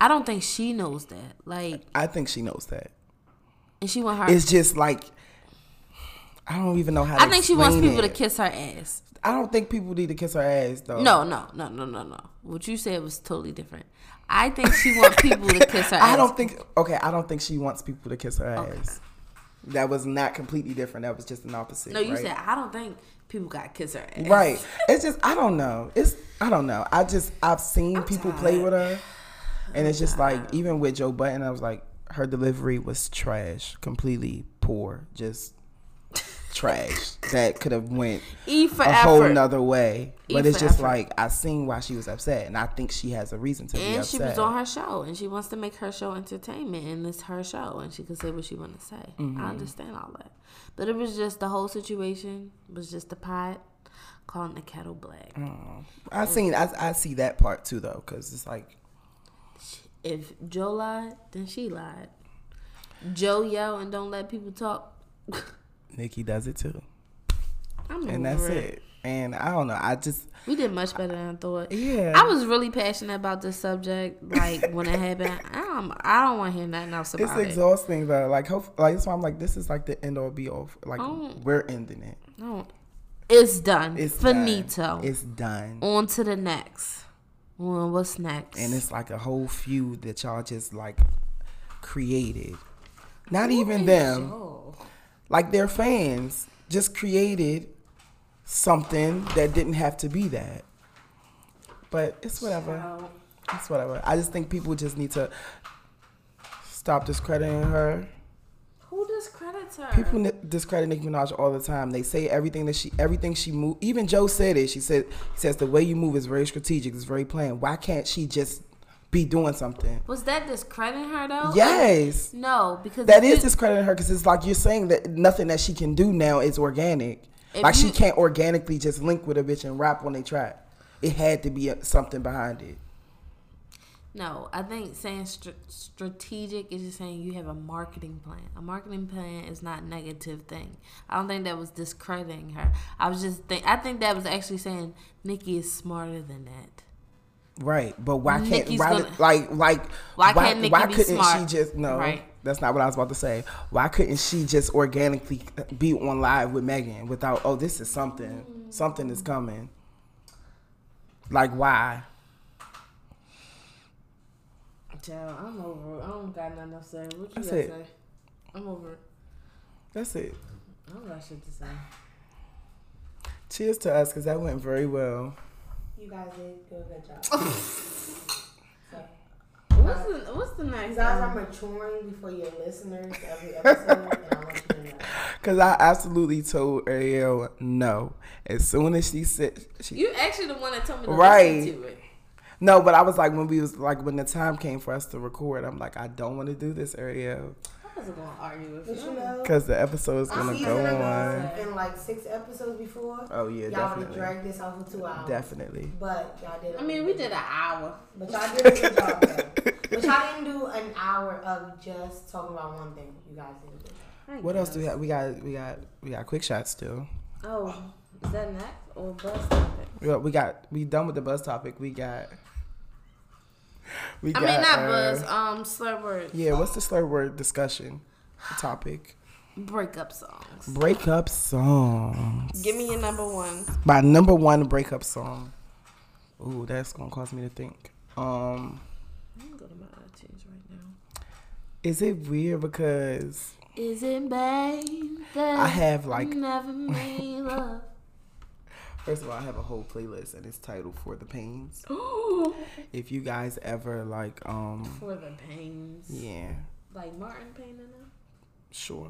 I don't think she knows that. Like, I think she knows that. and she want her. It's just like I don't even know how. To I think she wants people it. to kiss her ass. I don't think people need to kiss her ass though. No, no, no, no, no, no. What you said was totally different. I think she wants people to kiss her [LAUGHS] ass. I don't think. Okay, I don't think she wants people to kiss her ass. That was not completely different. That was just an opposite. No, you right? said I don't think people got to kiss her ass. Right. It's just I don't know. It's I don't know. I just I've seen people play with her, and it's just like even with Joe Budden, I was like her delivery was trash, completely poor, just [LAUGHS] trash. That could have went E for a whole effort. nother way. E But it's just effort. like I seen why she was upset, and I think she has a reason to be upset. And she was on her show, and she wants to make her show entertainment, and it's her show, and she can say what she want to say. Mm-hmm. I understand all that, but it was just the whole situation was just the pot calling the kettle black. Mm. I seen I, I see that part too though, because it's like If Joe lied, then she lied. Joe yell and don't let people talk. [LAUGHS] Nicki does it too, I'm and that's it. And I don't know. I just We did much better than I thought. Yeah. I was really passionate about this subject. Like when it happened, um, [LAUGHS] I don't want to hear nothing else about it. It's exhausting though. Like, hope, like that's why I'm like, this is like the end all be all. Like, Oh. we're ending it. Don't- It's done. It's Finito. Done. It's done. On to the next. Well, what's next? And it's like a whole feud that y'all just like created. Not even them. Joe. like their fans just created something that didn't have to be that. But it's whatever. It's whatever. I just think people just need to stop discrediting her. Discredits her? People n- discredit Nicki Minaj all the time. They say everything that she, everything she move. Even Joe said it. She said, he says the way you move is very strategic. It's very planned. Why can't she just be doing something? was that discrediting her though? Yes, No, because that is you- discrediting her because it's like you're saying that nothing that she can do now is organic. Like she can't organically just link with a bitch and rap on a track. It had to be uh, something behind it. No, I think saying str- strategic is just saying you have a marketing plan. A marketing plan is not a negative thing. I don't think that was discrediting her. I was just think I think that was actually saying Nicki is smarter than that. Right, but why can't why, gonna- like like Why can't Nicki why be couldn't smart? she just no? Right. That's not what I was about to say. Why couldn't she just organically uh, be on live with Megan without oh this is something something is coming? Like why? Child, I'm over. it. I don't got nothing to say. What you That's got to it. say? I'm over. it. That's it. I don't got shit to say. Cheers to us because that went very well. You guys did do a good job. [LAUGHS] What's the What's the next? You guys are one? maturing before your listeners every episode, and I want you to know. Cause I absolutely told Ariel no. As soon as she said she You actually the one that told me to Right. listen to it. No, but I was like when we was like when the time came for us to record, I'm like I don't want to do this, Ariel, I wasn't gonna argue with you you. because the episode is gonna season go on. in like six episodes before, Oh yeah, y'all would have definitely, dragged this out for two hours. definitely. But y'all did. I mean, we did an hour. But y'all did a good job. though. But y'all didn't do an hour of just talking about one thing. You guys did. a good job. What else do we have? We got we got we got quick shots still. Oh, is that next or buzz topic? We got we, got, we done with the buzz topic. We got. We I got, mean, not uh, buzz. Um, slur word. Yeah, what's the slur word discussion topic? Breakup songs. Breakup songs. Give me your number one. My number one breakup song. Ooh, that's gonna cause me to think. Um, I'm go to my iTunes right now. is it weird because Is it bad that I have like never made love? First of all I have a whole playlist and it's titled For the Pains. [GASPS] If you guys ever like um For the pains. yeah, Like Martin Payne in sure.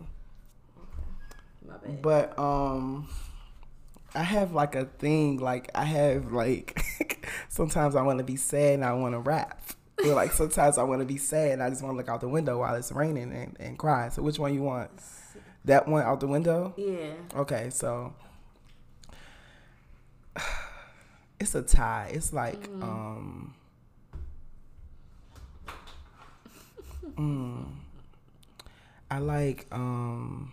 My bad. But um I have like a thing like I have like [LAUGHS] sometimes I want to be sad and I want to rap. Like sometimes I want to be sad and I just want to look out the window while it's raining and, and cry. So which one you want? That one out the window? yeah. Okay, so [SIGHS] it's a tie. It's like um [LAUGHS] mm, I like um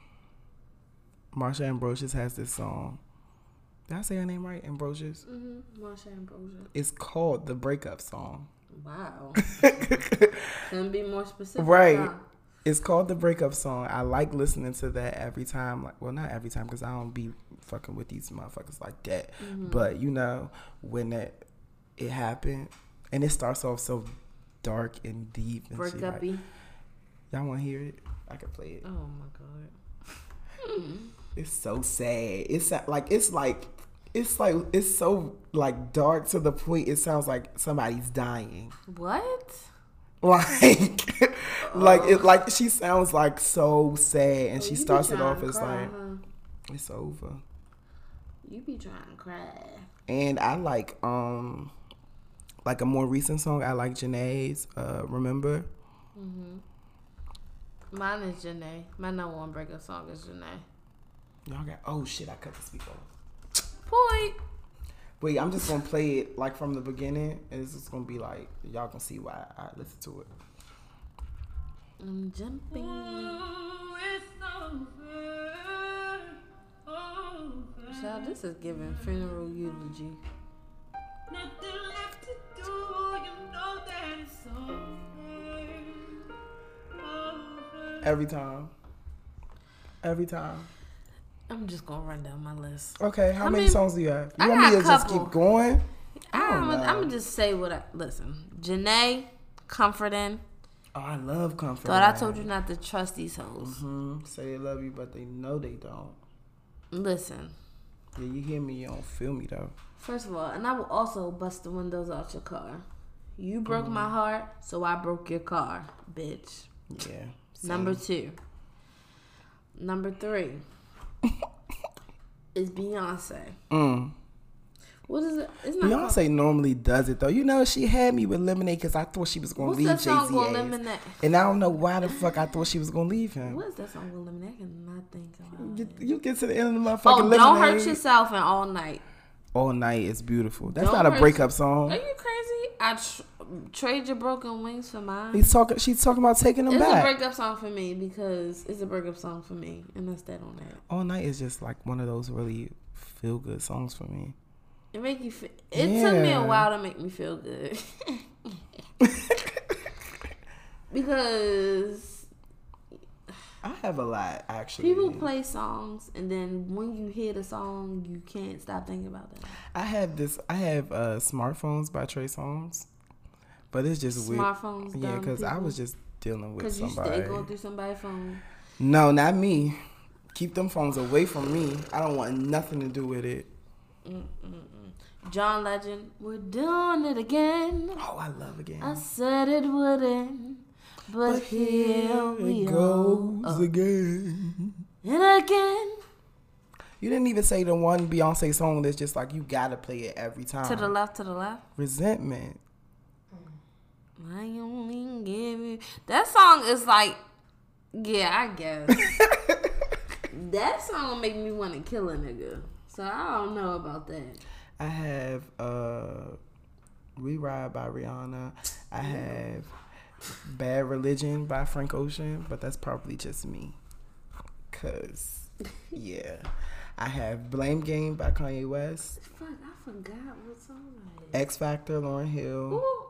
Marsha Ambrosius has this song. Did I say her name right? Ambrosius? Mm-hmm. Marsha Ambrosia. It's called the breakup song. Wow. [LAUGHS] Couldn't be more specific. Right. huh? It's called the breakup song. I like listening to that every time. Like, well, not every time because I don't be fucking with these motherfuckers like that. Mm-hmm. But you know, when that it happened, and it starts off so dark and deep and shit. Like, y'all want to hear it? I can play it. Oh my god. [LAUGHS] It's so sad. It's like it's like it's like it's so like dark to the point. It sounds like somebody's dying. What? Like [LAUGHS] like it like she sounds like so sad and she you starts it off as cry, like huh? it's over You be trying to cry. and i like um like a more recent song i like Jhené's uh remember Mm-hmm. Mine is Jhené. My number one breakup song is Jhené. y'all got oh shit i cut the speaker off Point. Wait i'm just gonna play it like from the beginning and it's just gonna be like y'all can see why i listen to it. I'm jumping. Child, this is giving funeral eulogy. every time. Every time I'm just gonna run down my list. okay how I many mean, songs do you have you I want me to just keep going I'm, gonna, just say what I listen. Jhené, comforting. Oh, I love comfort. Thought I told you not to trust these hoes. Mhm. Say they love you, but they know they don't. Listen, Yeah, you hear me, you don't feel me though. first of all, and I will also bust the windows out your car. You broke my heart, so I broke your car, bitch. Yeah. Number two. Number three is Beyonce. Mm. What is it? It's not called- Beyonce normally does it though. You know, she had me with Lemonade because I thought she was gonna What's leave Jay Z. And I don't know why the fuck I thought she was gonna leave him. What is that song called, Lemonade? I cannot think about Get, it. you get to the end of the motherfucking Oh, Lemonade. don't hurt yourself and all night. All night is beautiful. That's Don't not a breakup song. Are you crazy? I tr- trade your broken wings for mine. He's talking. She's talking about taking him back. It's a breakup song for me because it's a breakup song for me, and that's that on that. All night is just like one of those really feel good songs for me. It make you. Feel, it took me a while to make me feel good [LAUGHS] because I have a lot actually. people play songs, and then when you hear the song, you can't stop thinking about that. I have this. I have uh, smartphones by Trey Songz, but it's just weird. Smartphones, Yeah, because I was just dealing with Because you somebody. stay going through somebody's phone. No, not me. Keep them phones away from me. I don't want nothing to do with it. John Legend, we're doing it again. Oh, I love again. I said it wouldn't, but, here we it go. goes uh. again. And again. You didn't even say the one Beyonce song that's just like you gotta play it every time. To the left, to the left. Resentment. I only give you. That song is like, yeah, I guess. [LAUGHS] that song will make me want to kill a nigga. So I don't know about that. I have uh We Ride by Rihanna. I have Bad Religion by Frank Ocean, but that's probably just me. Cause [LAUGHS] yeah. I have Blame Game by Kanye West. Fuck, I forgot what song. X Factor, Lauryn Hill. Ooh.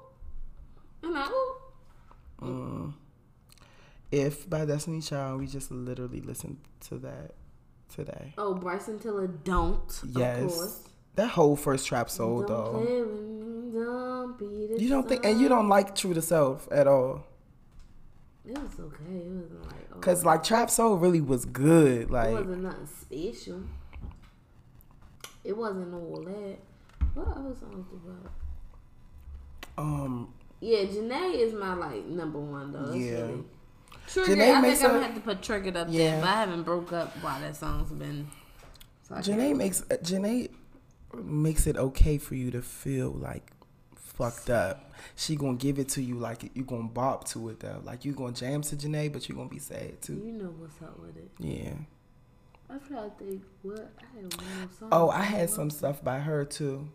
And I, ooh. Mm. If by Destiny Child, we just literally listened to that today. Oh, Bryson Tiller, don't. Of Yes. course. That whole first trap soul Don't though. me, don't You don't think, and you don't like True to Self at all. It was okay. It wasn't like oh, Cause like trap soul really was good. Like it wasn't nothing special. It wasn't all that. What other songs about? um Yeah, Jhené is my like number one though. That's Yeah. Really, Trigger, Jhené I makes think I'm gonna have to put Triggered up Yeah. there, but I haven't broke up while that song's been. So Jhené makes uh, Jhené makes it okay for you to feel like fucked up. She gonna give it to you like you gonna bop to it though. Like you gonna jam to Jhené, but you gonna be sad too. You know what's up with it. Yeah. I'm trying to think what I had one song. Oh, I had some stuff by her too.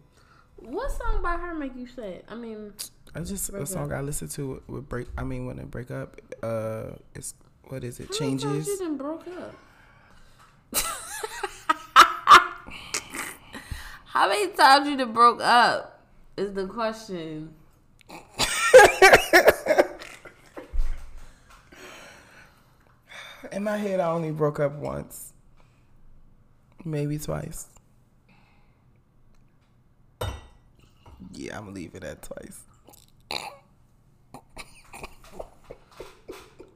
What song by her make you sad? I mean, I just Break a song up. I listened to with break. I mean, when it break up, uh, it's what is it? how many times Changes. You done broke up. [LAUGHS] how many times you done broke up? Is the question. [LAUGHS] In my head, I only broke up once, maybe twice. Yeah, I'm gonna leave it at twice.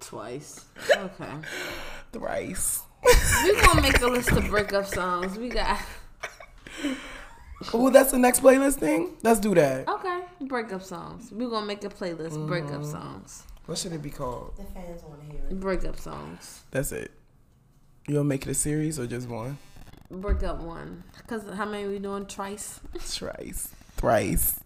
Twice. Okay. [LAUGHS] Thrice. we gonna make a list of breakup songs. We got Oh, that's the next playlist thing. Let's do that. okay breakup songs. We're gonna make a playlist breakup mm. songs. What should it be called? The fans want to hear it. Breakup songs. That's it. You gonna make it a series or just one? Breakup one. Cause how many we doing? Twice. Thrice. Thrice.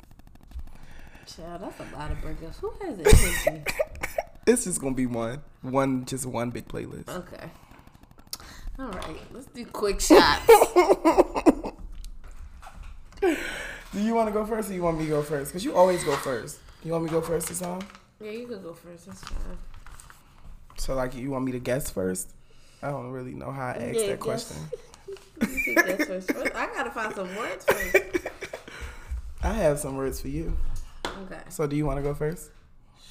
Child, that's a lot of breakups. Who has it? [LAUGHS] It's just gonna be one. One, just one big playlist. okay. All right. Let's do quick shots. [LAUGHS] Do you want to go first or you want me to go first? Because you always go first. You want me to go first this time? yeah, you could go first. That's fine. So, like, you want me to guess first? I don't really know how I asked Yeah, that guess. question. [LAUGHS] You can guess first. First, I gotta find some words first. [LAUGHS] I have some words for you. Okay. So, do you want to go first?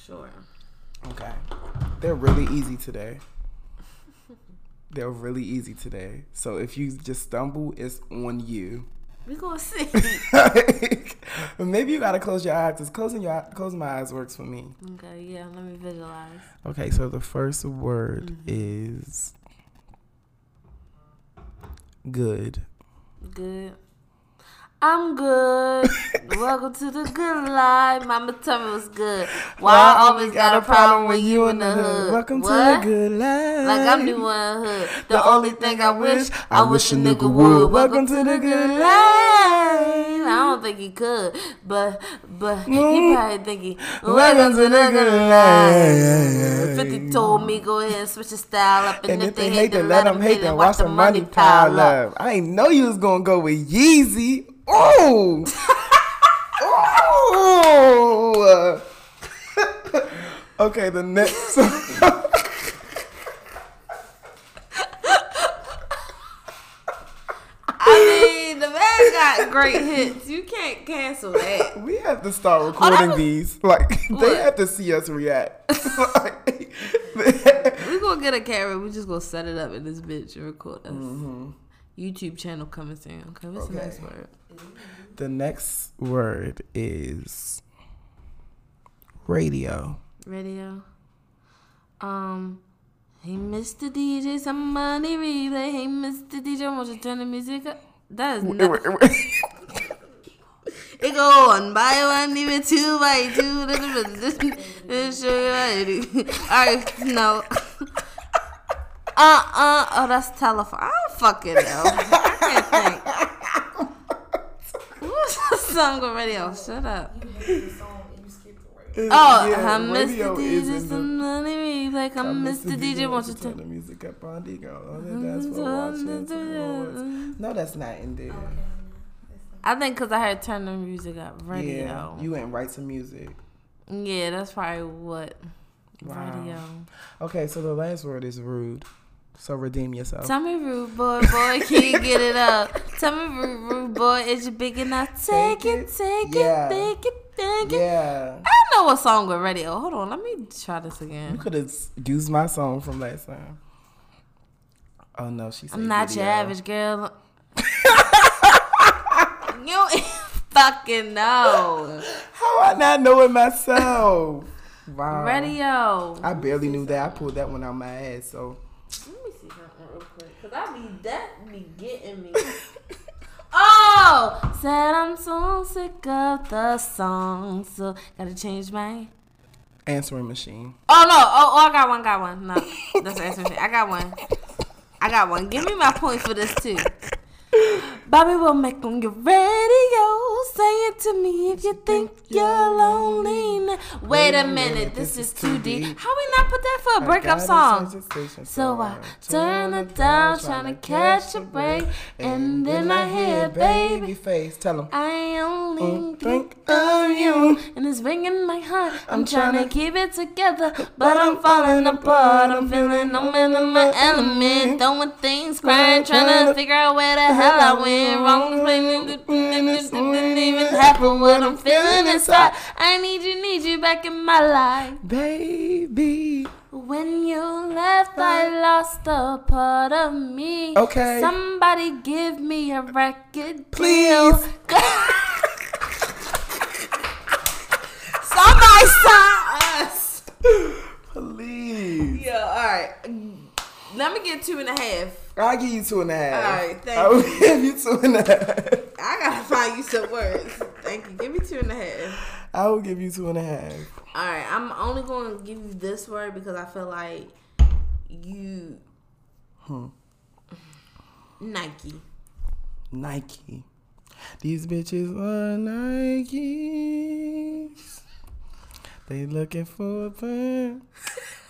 Sure. Okay. They're really easy today. They're really easy today. So, if you just stumble, it's on you. We gonna see. [LAUGHS] Maybe you gotta close your eyes. 'cause closing your closing my eyes works for me. okay, yeah. Let me visualize. Okay, so the first word Mm-hmm. is good. Good. I'm good. [LAUGHS] Welcome to the good life. Mama tell me what's good. Why I always got a problem with you in the hood? Welcome what? to the good life. Like I'm the one hood. The, only thing I wish, I wish a nigga would. Welcome to the good life. I don't think he could, but but he probably think he. Welcome to the good life. Fifty told me go ahead and switch the style up, and, And if they hate, then let them hate, then watch the money pile pile up. I ain't know you was gonna go with Yeezy. Oh, [LAUGHS] oh. [LAUGHS] okay, the next. I mean, the man got great hits. You can't cancel that. we have to start recording was- these. Like [LAUGHS] they What? have to see us react. Like, We gonna get a camera. We just gonna set it up in this bitch and record us. Mm-hmm. YouTube channel coming soon. Okay, what's the next word? the next word is radio. Radio. Um. Hey, Mr. DJ, somebody replay. Hey, Mr. DJ, won't you turn the music up? That is not. [LAUGHS] It go one by one, even two by two. Let's show you how it is. [LAUGHS] All right, no. Uh uh. Oh, that's telephone. I don't fucking know. I can't think. [LAUGHS] What's [LAUGHS] the song on radio? Shut up. Oh, Yeah, I miss the radio is DJ. in the- Somebody replay. Come, Mr. DJ, won't you turn turn? the music up on the girl? [LAUGHS] On the dance floor, watching the No, that's not in there. I think because I had turned the music up. Yeah, Radio. you went right to music. Yeah, that's probably what. Wow. Radio. Okay, so the last word is rude. So redeem yourself. Tell me, rude boy, boy, can you get it up? Tell me, rude, rude boy, is you big enough? Take, Take it, take Yeah. it, take it, take it. yeah, I know what song with radio. Hold on, let me try this again. you could have used my song from last time. Oh no, she's. I'm not video. your average girl. [LAUGHS] you [LAUGHS] fucking know. How I not know it myself? [LAUGHS] Wow. Radio. I barely knew that. I pulled that one out my ass. So Let me see something real quick, cause I be that be getting me. [LAUGHS] oh, said I'm so sick of the song, so gotta change my. answering machine. Oh no! Oh, oh, I got one. Got one. No, that's the answer. I got one. I got one. Give me my point for this too. Bobby will make on your radio. Say it to me if you think you're lonely. Wait a minute, this is too deep. How we not put that for a breakup song? So I turn it down, trying to catch a break, and then I hear baby. face. Tell him. I only oh, think think of you, and it's ringing my heart. I'm trying to keep it together, but I'm falling apart. I'm feeling no man in my element, throwing things, crying, trying to figure out where the hell I went wrong. Didn't even happen what I'm feeling inside. I need you, need you back in my life. baby. When you left, I lost a part of me. Okay. Somebody give me a record Please. deal. [LAUGHS] Somebody sign us. Please. Yeah, all right. Let me get two and a half. I'll give you two and a half. All right, thank you. I will you. give you two and a half. I gotta find you some words. Thank you. Give me two and a half. I will give you two and a half. All right, I'm only going to give you this word because I feel like you. Hmm. Nike. Nike. These bitches are Nikes. They looking for a pen. [LAUGHS]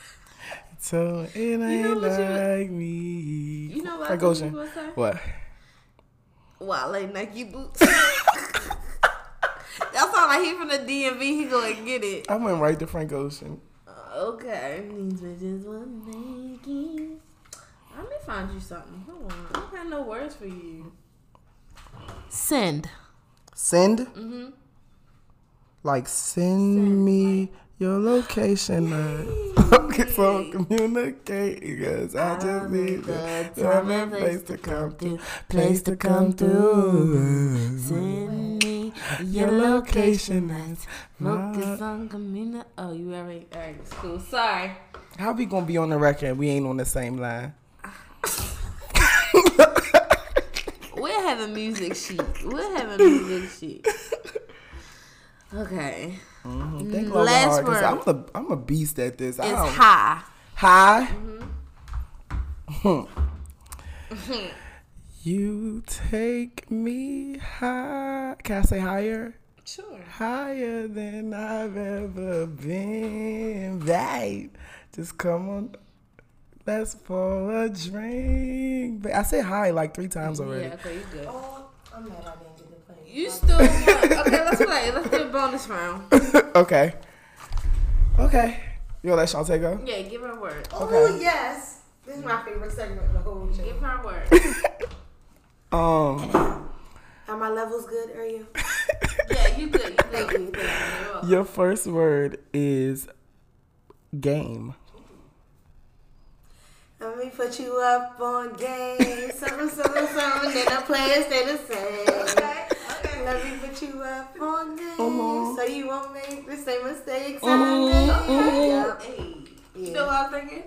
So it ain't know what you- like me. You know what I Frank thought you Ocean. was gonna say? What? Wow, like Nike boots. that sound like he from the DMV. He go and get it. I went right to Frank Ocean. Okay. These bitches want Nike. Let me find you something. Hold on. I don't have no words for you. Send. Send? Mm-hmm. Like send, me your location. uh, [LAUGHS] Okay, so communicate because I just need the time and place to come through. Place to come through. Send me Your location. That's Focus my- on community. Oh, you already. All right, it's cool. Sorry. How we gonna be on the record? We ain't on the same line. [LAUGHS] We'll have a music sheet. We'll have a music sheet. Okay. Think Mm, long last hard, 'cause word. I'm a I'm a beast at this. I It's don't- high. High. Mm-hmm. you take me high. Can I say higher? Sure. Higher than I've ever been. Right. Just come on. Let's pour a drink. I said hi like three times already. Yeah, okay, you good. Oh, I'm mad I You still won. Okay, let's play. Let's do a bonus round. [LAUGHS] okay. Okay. You gonna let Shantae go? Yeah, give her a word. Oh, Okay. yes. This is my favorite segment of the whole show. Give her a word. [LAUGHS] Um, Are my levels good, are you? [LAUGHS] Yeah, you good. You Thank good. you. Thank you. You're your first word is game. Let me put you up on game. Something, something, something. Then the players stay the same. Okay, okay. Let me put you up on game. Uh-huh. So you won't make the same mistakes. Uh-huh, I made. uh-huh. Yep. Hey, you Yeah. know what I was thinking?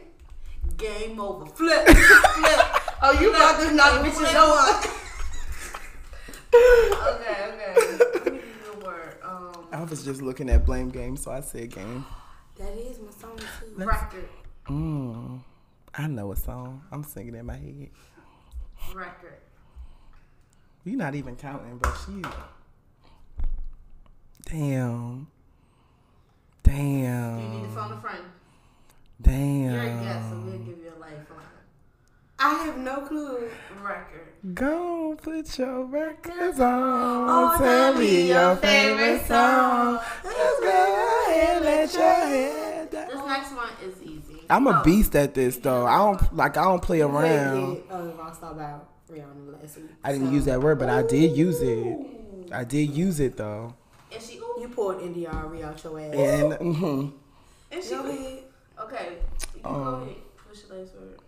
Game over. [LAUGHS] Flip. Flip. Oh, you about to knock bitches on. [LAUGHS] Okay, okay. Let me give you. Um, I was just looking at blame game, so I said game. That is my song too. record. Mm, I know a song. I'm singing in my head. Record. You're not even counting, but she. Damn. Damn. You need to phone a friend. Damn. You're a guest, so we'll give you a lifeline. I have no clue. Record. Go put your records oh, on. Oh, tell me your favorite song. Let's go ahead, let your head down. This next one is easy. I'm a Oh, beast at this though. I don't like I don't play around. Oh, Rockstar by Rihanna last week. I didn't So, use that word, but I did use it. I did use it though. And she, ooh, You poured NDR out your ass. And hmm and she, Go okay, you go Um, ahead. What's your last word?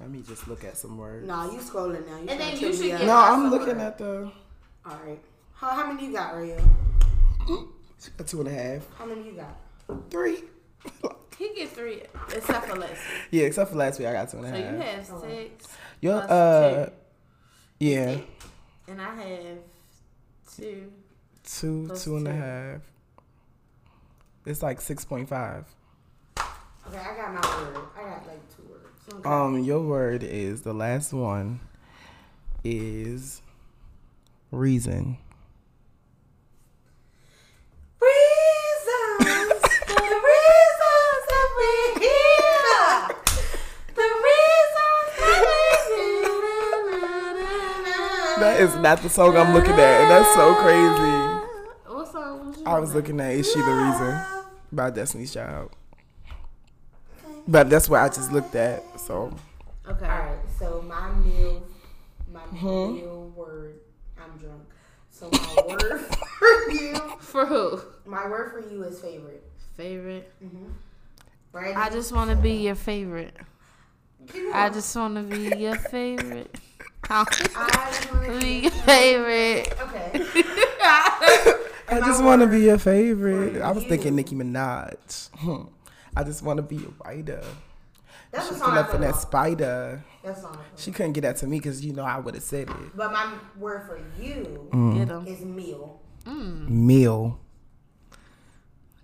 let me just look at some words. Nah, you scrolling now. You And then you should get- No, I'm the looking word. at the All right. How, how many you got, Rio? a two and a half, How many you got? three. He get three, except for last week. yeah, except for last week, I got two and a So half. you have six, Your uh, two. Yeah, and I have two. two, Plus two and a half. It's like six point five. Okay, I got my word. I got like two words. Okay. Um, your word is the last one. Is reason. Reasons, the reasons that we're here. The reasons that we're here. That is not the song I'm looking at, and that's so crazy. What song was you I was looking looking at "Is She the Reason" by Destiny's Child, but that's what I just looked at. So? Okay. All right, so my meal, my Mm-hmm. meal word. I'm drunk. So my [LAUGHS] word for you, For who? my word for you is favorite. Favorite. Mhm. Right? I just want to be your favorite. I just want to be your favorite. I I wanna be your favorite. Okay. I just want to be your favorite. I was thinking Nicki Minaj. Hmm. I just want to be a writer. That's She the put song up in that spider. That's the song. She couldn't get that to me because you know I would have said it. But my word for you Get him. is meal. Meal.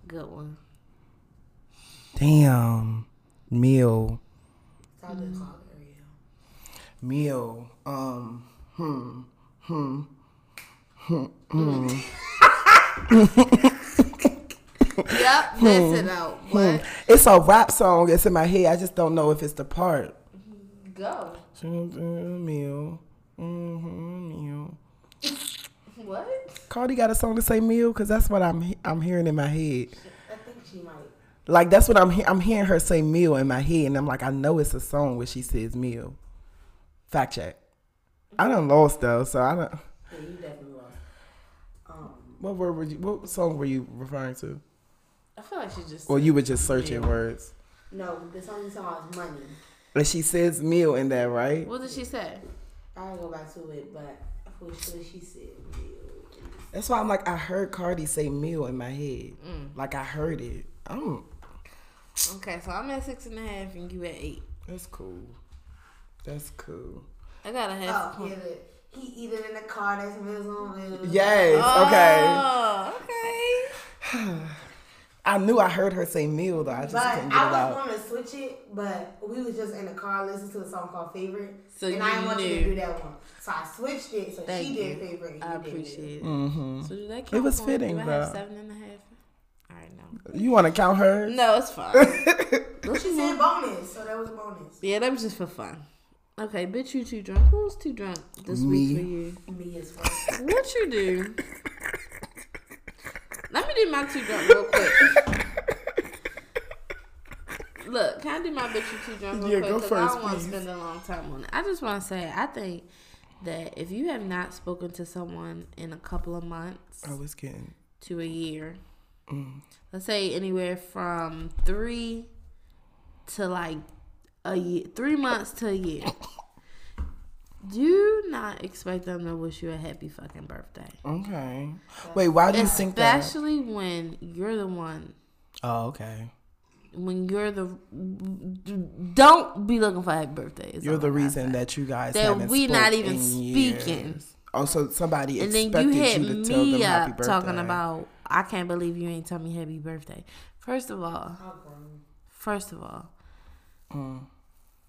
Good one. Damn. Meal. That's how they call it, Rio. Meal. Um. Hmm. Hmm. Hmm. Yep, miss it out. What? It's a rap song. It's in my head. I just don't know if it's the part. Go. Meal. Mm-hmm. Meal. What? Cardi got a song to say meal because that's what I'm I'm hearing in my head. I think she might. Like that's what I'm he- I'm hearing her say meal in my head, and I'm like I know it's a song where she says meal. Fact check. I done lost though, so I don't. Yeah, you definitely lost. Um, What word were you? What song were you referring to? I feel like she just. Or you were just searching Yeah. words. No, the song you talking about is money. And she says meal in there, right? What did she say? I gotta go back to it, but for sure she said meal. That's why I'm like, I heard Cardi say meal in my head. Mm. Like I heard it. I'm Okay, so I'm at six and a half and you at eight. that's cool. That's cool. I got a half. Oh, yeah, the, he either in the car that's wheels on wheels. Yes, okay. Oh, okay. [SIGHS] I knew I heard her say meal though. I just But couldn't get it I was out. going to switch it, but we was just in the car listening to a song called Favorite. So and I you didn't want you to do that one. So I switched it so Thank she did you. Favorite. And I you did appreciate it. Mm-hmm. So did that count? It was for- fitting, do I have seven and a half? All right, no. You want to count her? No, it's fine. [LAUGHS] Don't She you said bonus, so that was a bonus. Yeah, that was just for fun. Okay, bitch, you too drunk. Who's too drunk this Me. week for you? Me as well. What you do? Let me do my two drunk real quick. Look, can I do my bitch you too drunk real Yeah, quick? go 'Cause first, I don't want to spend a long time on it. I just want to say, I think that if you have not spoken to someone in a couple of months I was kidding. to a year, Mm. let's say anywhere from three to like a year, three months to a year. Do not expect them to wish you a happy fucking birthday. Okay. Wait, why do you think that? Especially when you're the one, Oh, okay. when you're the. Don't be looking for a happy birthday. is You're the reason say. that you guys That haven't we not even speaking. years. Oh, somebody And then expected you you, hit to tell them me happy up birthday. talking about, I can't believe you ain't tell me happy birthday. First of all, first of all, mm.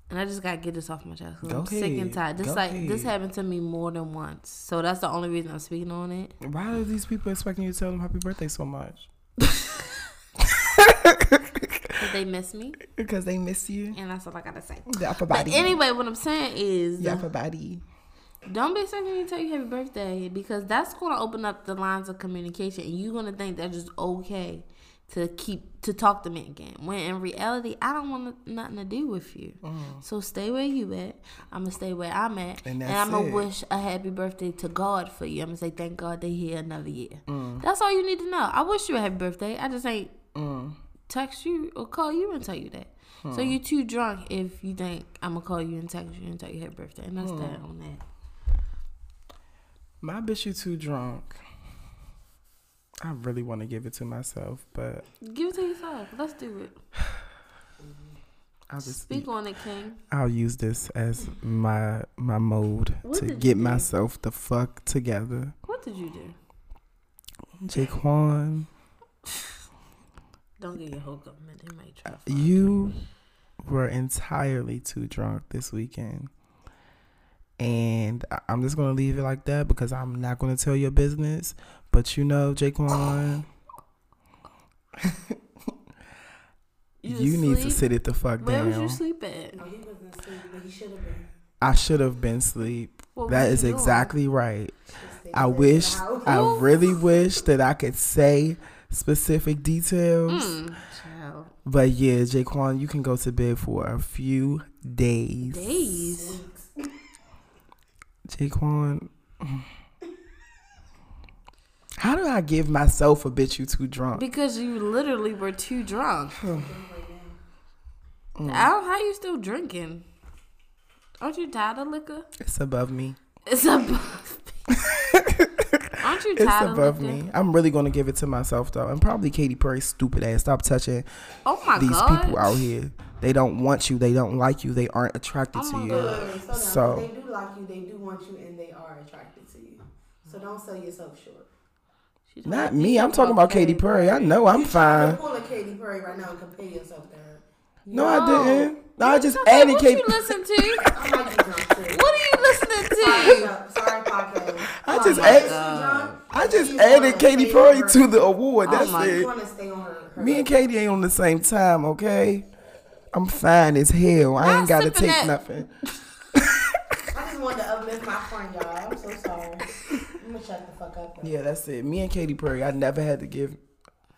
And I just gotta get this off my chest. Go I'm sick and tired. This Go like this happened to me more than once, so that's the only reason I'm speaking on it. Why are these people expecting you to tell them happy birthday so much? Cause they miss me, Because they miss you. and that's all I gotta say. For But body. anyway, what I'm saying is, Yeah, for body. Don't be expecting me to tell you happy birthday because that's going to open up the lines of communication, and you're going to think that's just okay to keep to talk to me again. When in reality, I don't want nothing to do with you. So stay where you at. I'm gonna stay where I'm at, And and, I'm gonna wish a happy birthday to God for you. I'm gonna say thank God they here another year. Mm. That's all you need to know. I wish you a happy birthday. I just ain't Mm. text you or call you and tell you that. So you too drunk if you think I'm gonna call you and text you and tell you happy birthday, and that's that on that. My bitch, you too drunk. I really want to give it to myself, but Give it to yourself. Let's do it. [SIGHS] I'll just Speak on it, King. I'll use this as my my mode What to get myself the fuck together. What did you do? Jaquan, [SIGHS] Don't get your up, man. They might try. to uh, fuck you were entirely too drunk this weekend. And I'm just gonna leave it like that because I'm not gonna tell your business. But you know, Jaquan, [LAUGHS] You you, need to sit it the fuck Where down. was you sleep at? No, he wasn't asleep, but he should have been. I should have been asleep. What That was doing? exactly right. I wish. I really wish that I could say specific details. Mm. But yeah, Jaquan, you can go to bed for a few days. Days. Jaquan, how do I give myself a bitch you too drunk? Because you literally were too drunk. Mm. How, how you still drinking? Aren't you tired of liquor? It's above me. It's above me. Aren't you tired of above me. I'm really gonna give it to myself though, and probably Katy Perry's stupid ass. Stop touching Oh my these god. people out here. They don't want you. They don't like you. They aren't attracted Oh to you. God. Wait, wait, slow down. So- they do like you, they do want you, and they are attracted to you. So don't sell yourself short. She talking Not me. I'm talking about Katy Perry. I know I'm you trying to fine. pull a Katy Perry right now and compare yourself to her. No, I didn't. No, I just Okay, added what Katy. you listen to? [LAUGHS] I might be drunk too. What are you listening to? Chuck. Sorry, podcast. I just my added- God. I just You added Katy Perry on to the award. Oh That's my You it. want to stay on her. her Me and Katy ain't on the same time, okay? I'm fine as hell. I ain't gotta take that- nothing. [LAUGHS] I just wanted to uplift my friend, y'all. I'm so sorry. I'm gonna shut the fuck up. though. Yeah, that's it. Me and Katy Perry, I never had to give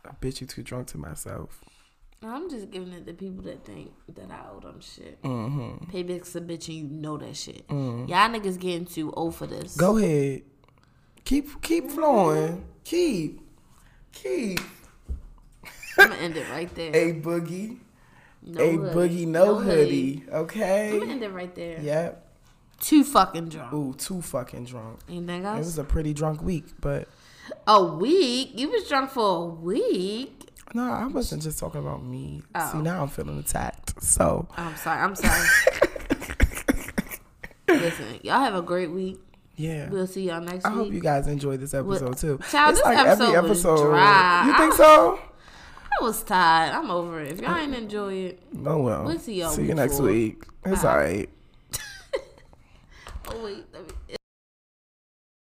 a bitch you too drunk to myself. I'm just giving it to people that think that I owe them shit. Mm-hmm. Payback's a bitch and you know that shit. Mm. Y'all niggas getting too old for this. Go ahead. Keep keep flowing. Keep. Keep. I'm gonna end it right there. A boogie. No a hoodie. boogie, no, hoodie. Okay. I'm gonna end it right there. Yep. Too fucking drunk. Ooh, too fucking drunk. Anything It else? was a pretty drunk week, but a week? You was drunk for a week? no, I wasn't just talking about me. Oh. See, now I'm feeling attacked. So, I'm sorry. I'm sorry. [LAUGHS] Listen, y'all have a great week. yeah. We'll see y'all next I week. I hope you guys enjoyed this episode too. Child, this episode was dry. You think I- so? I was tired. I'm over it. If y'all ain't enjoy it, Oh well. We'll see y'all See you next week. It's all right. Oh wait, me,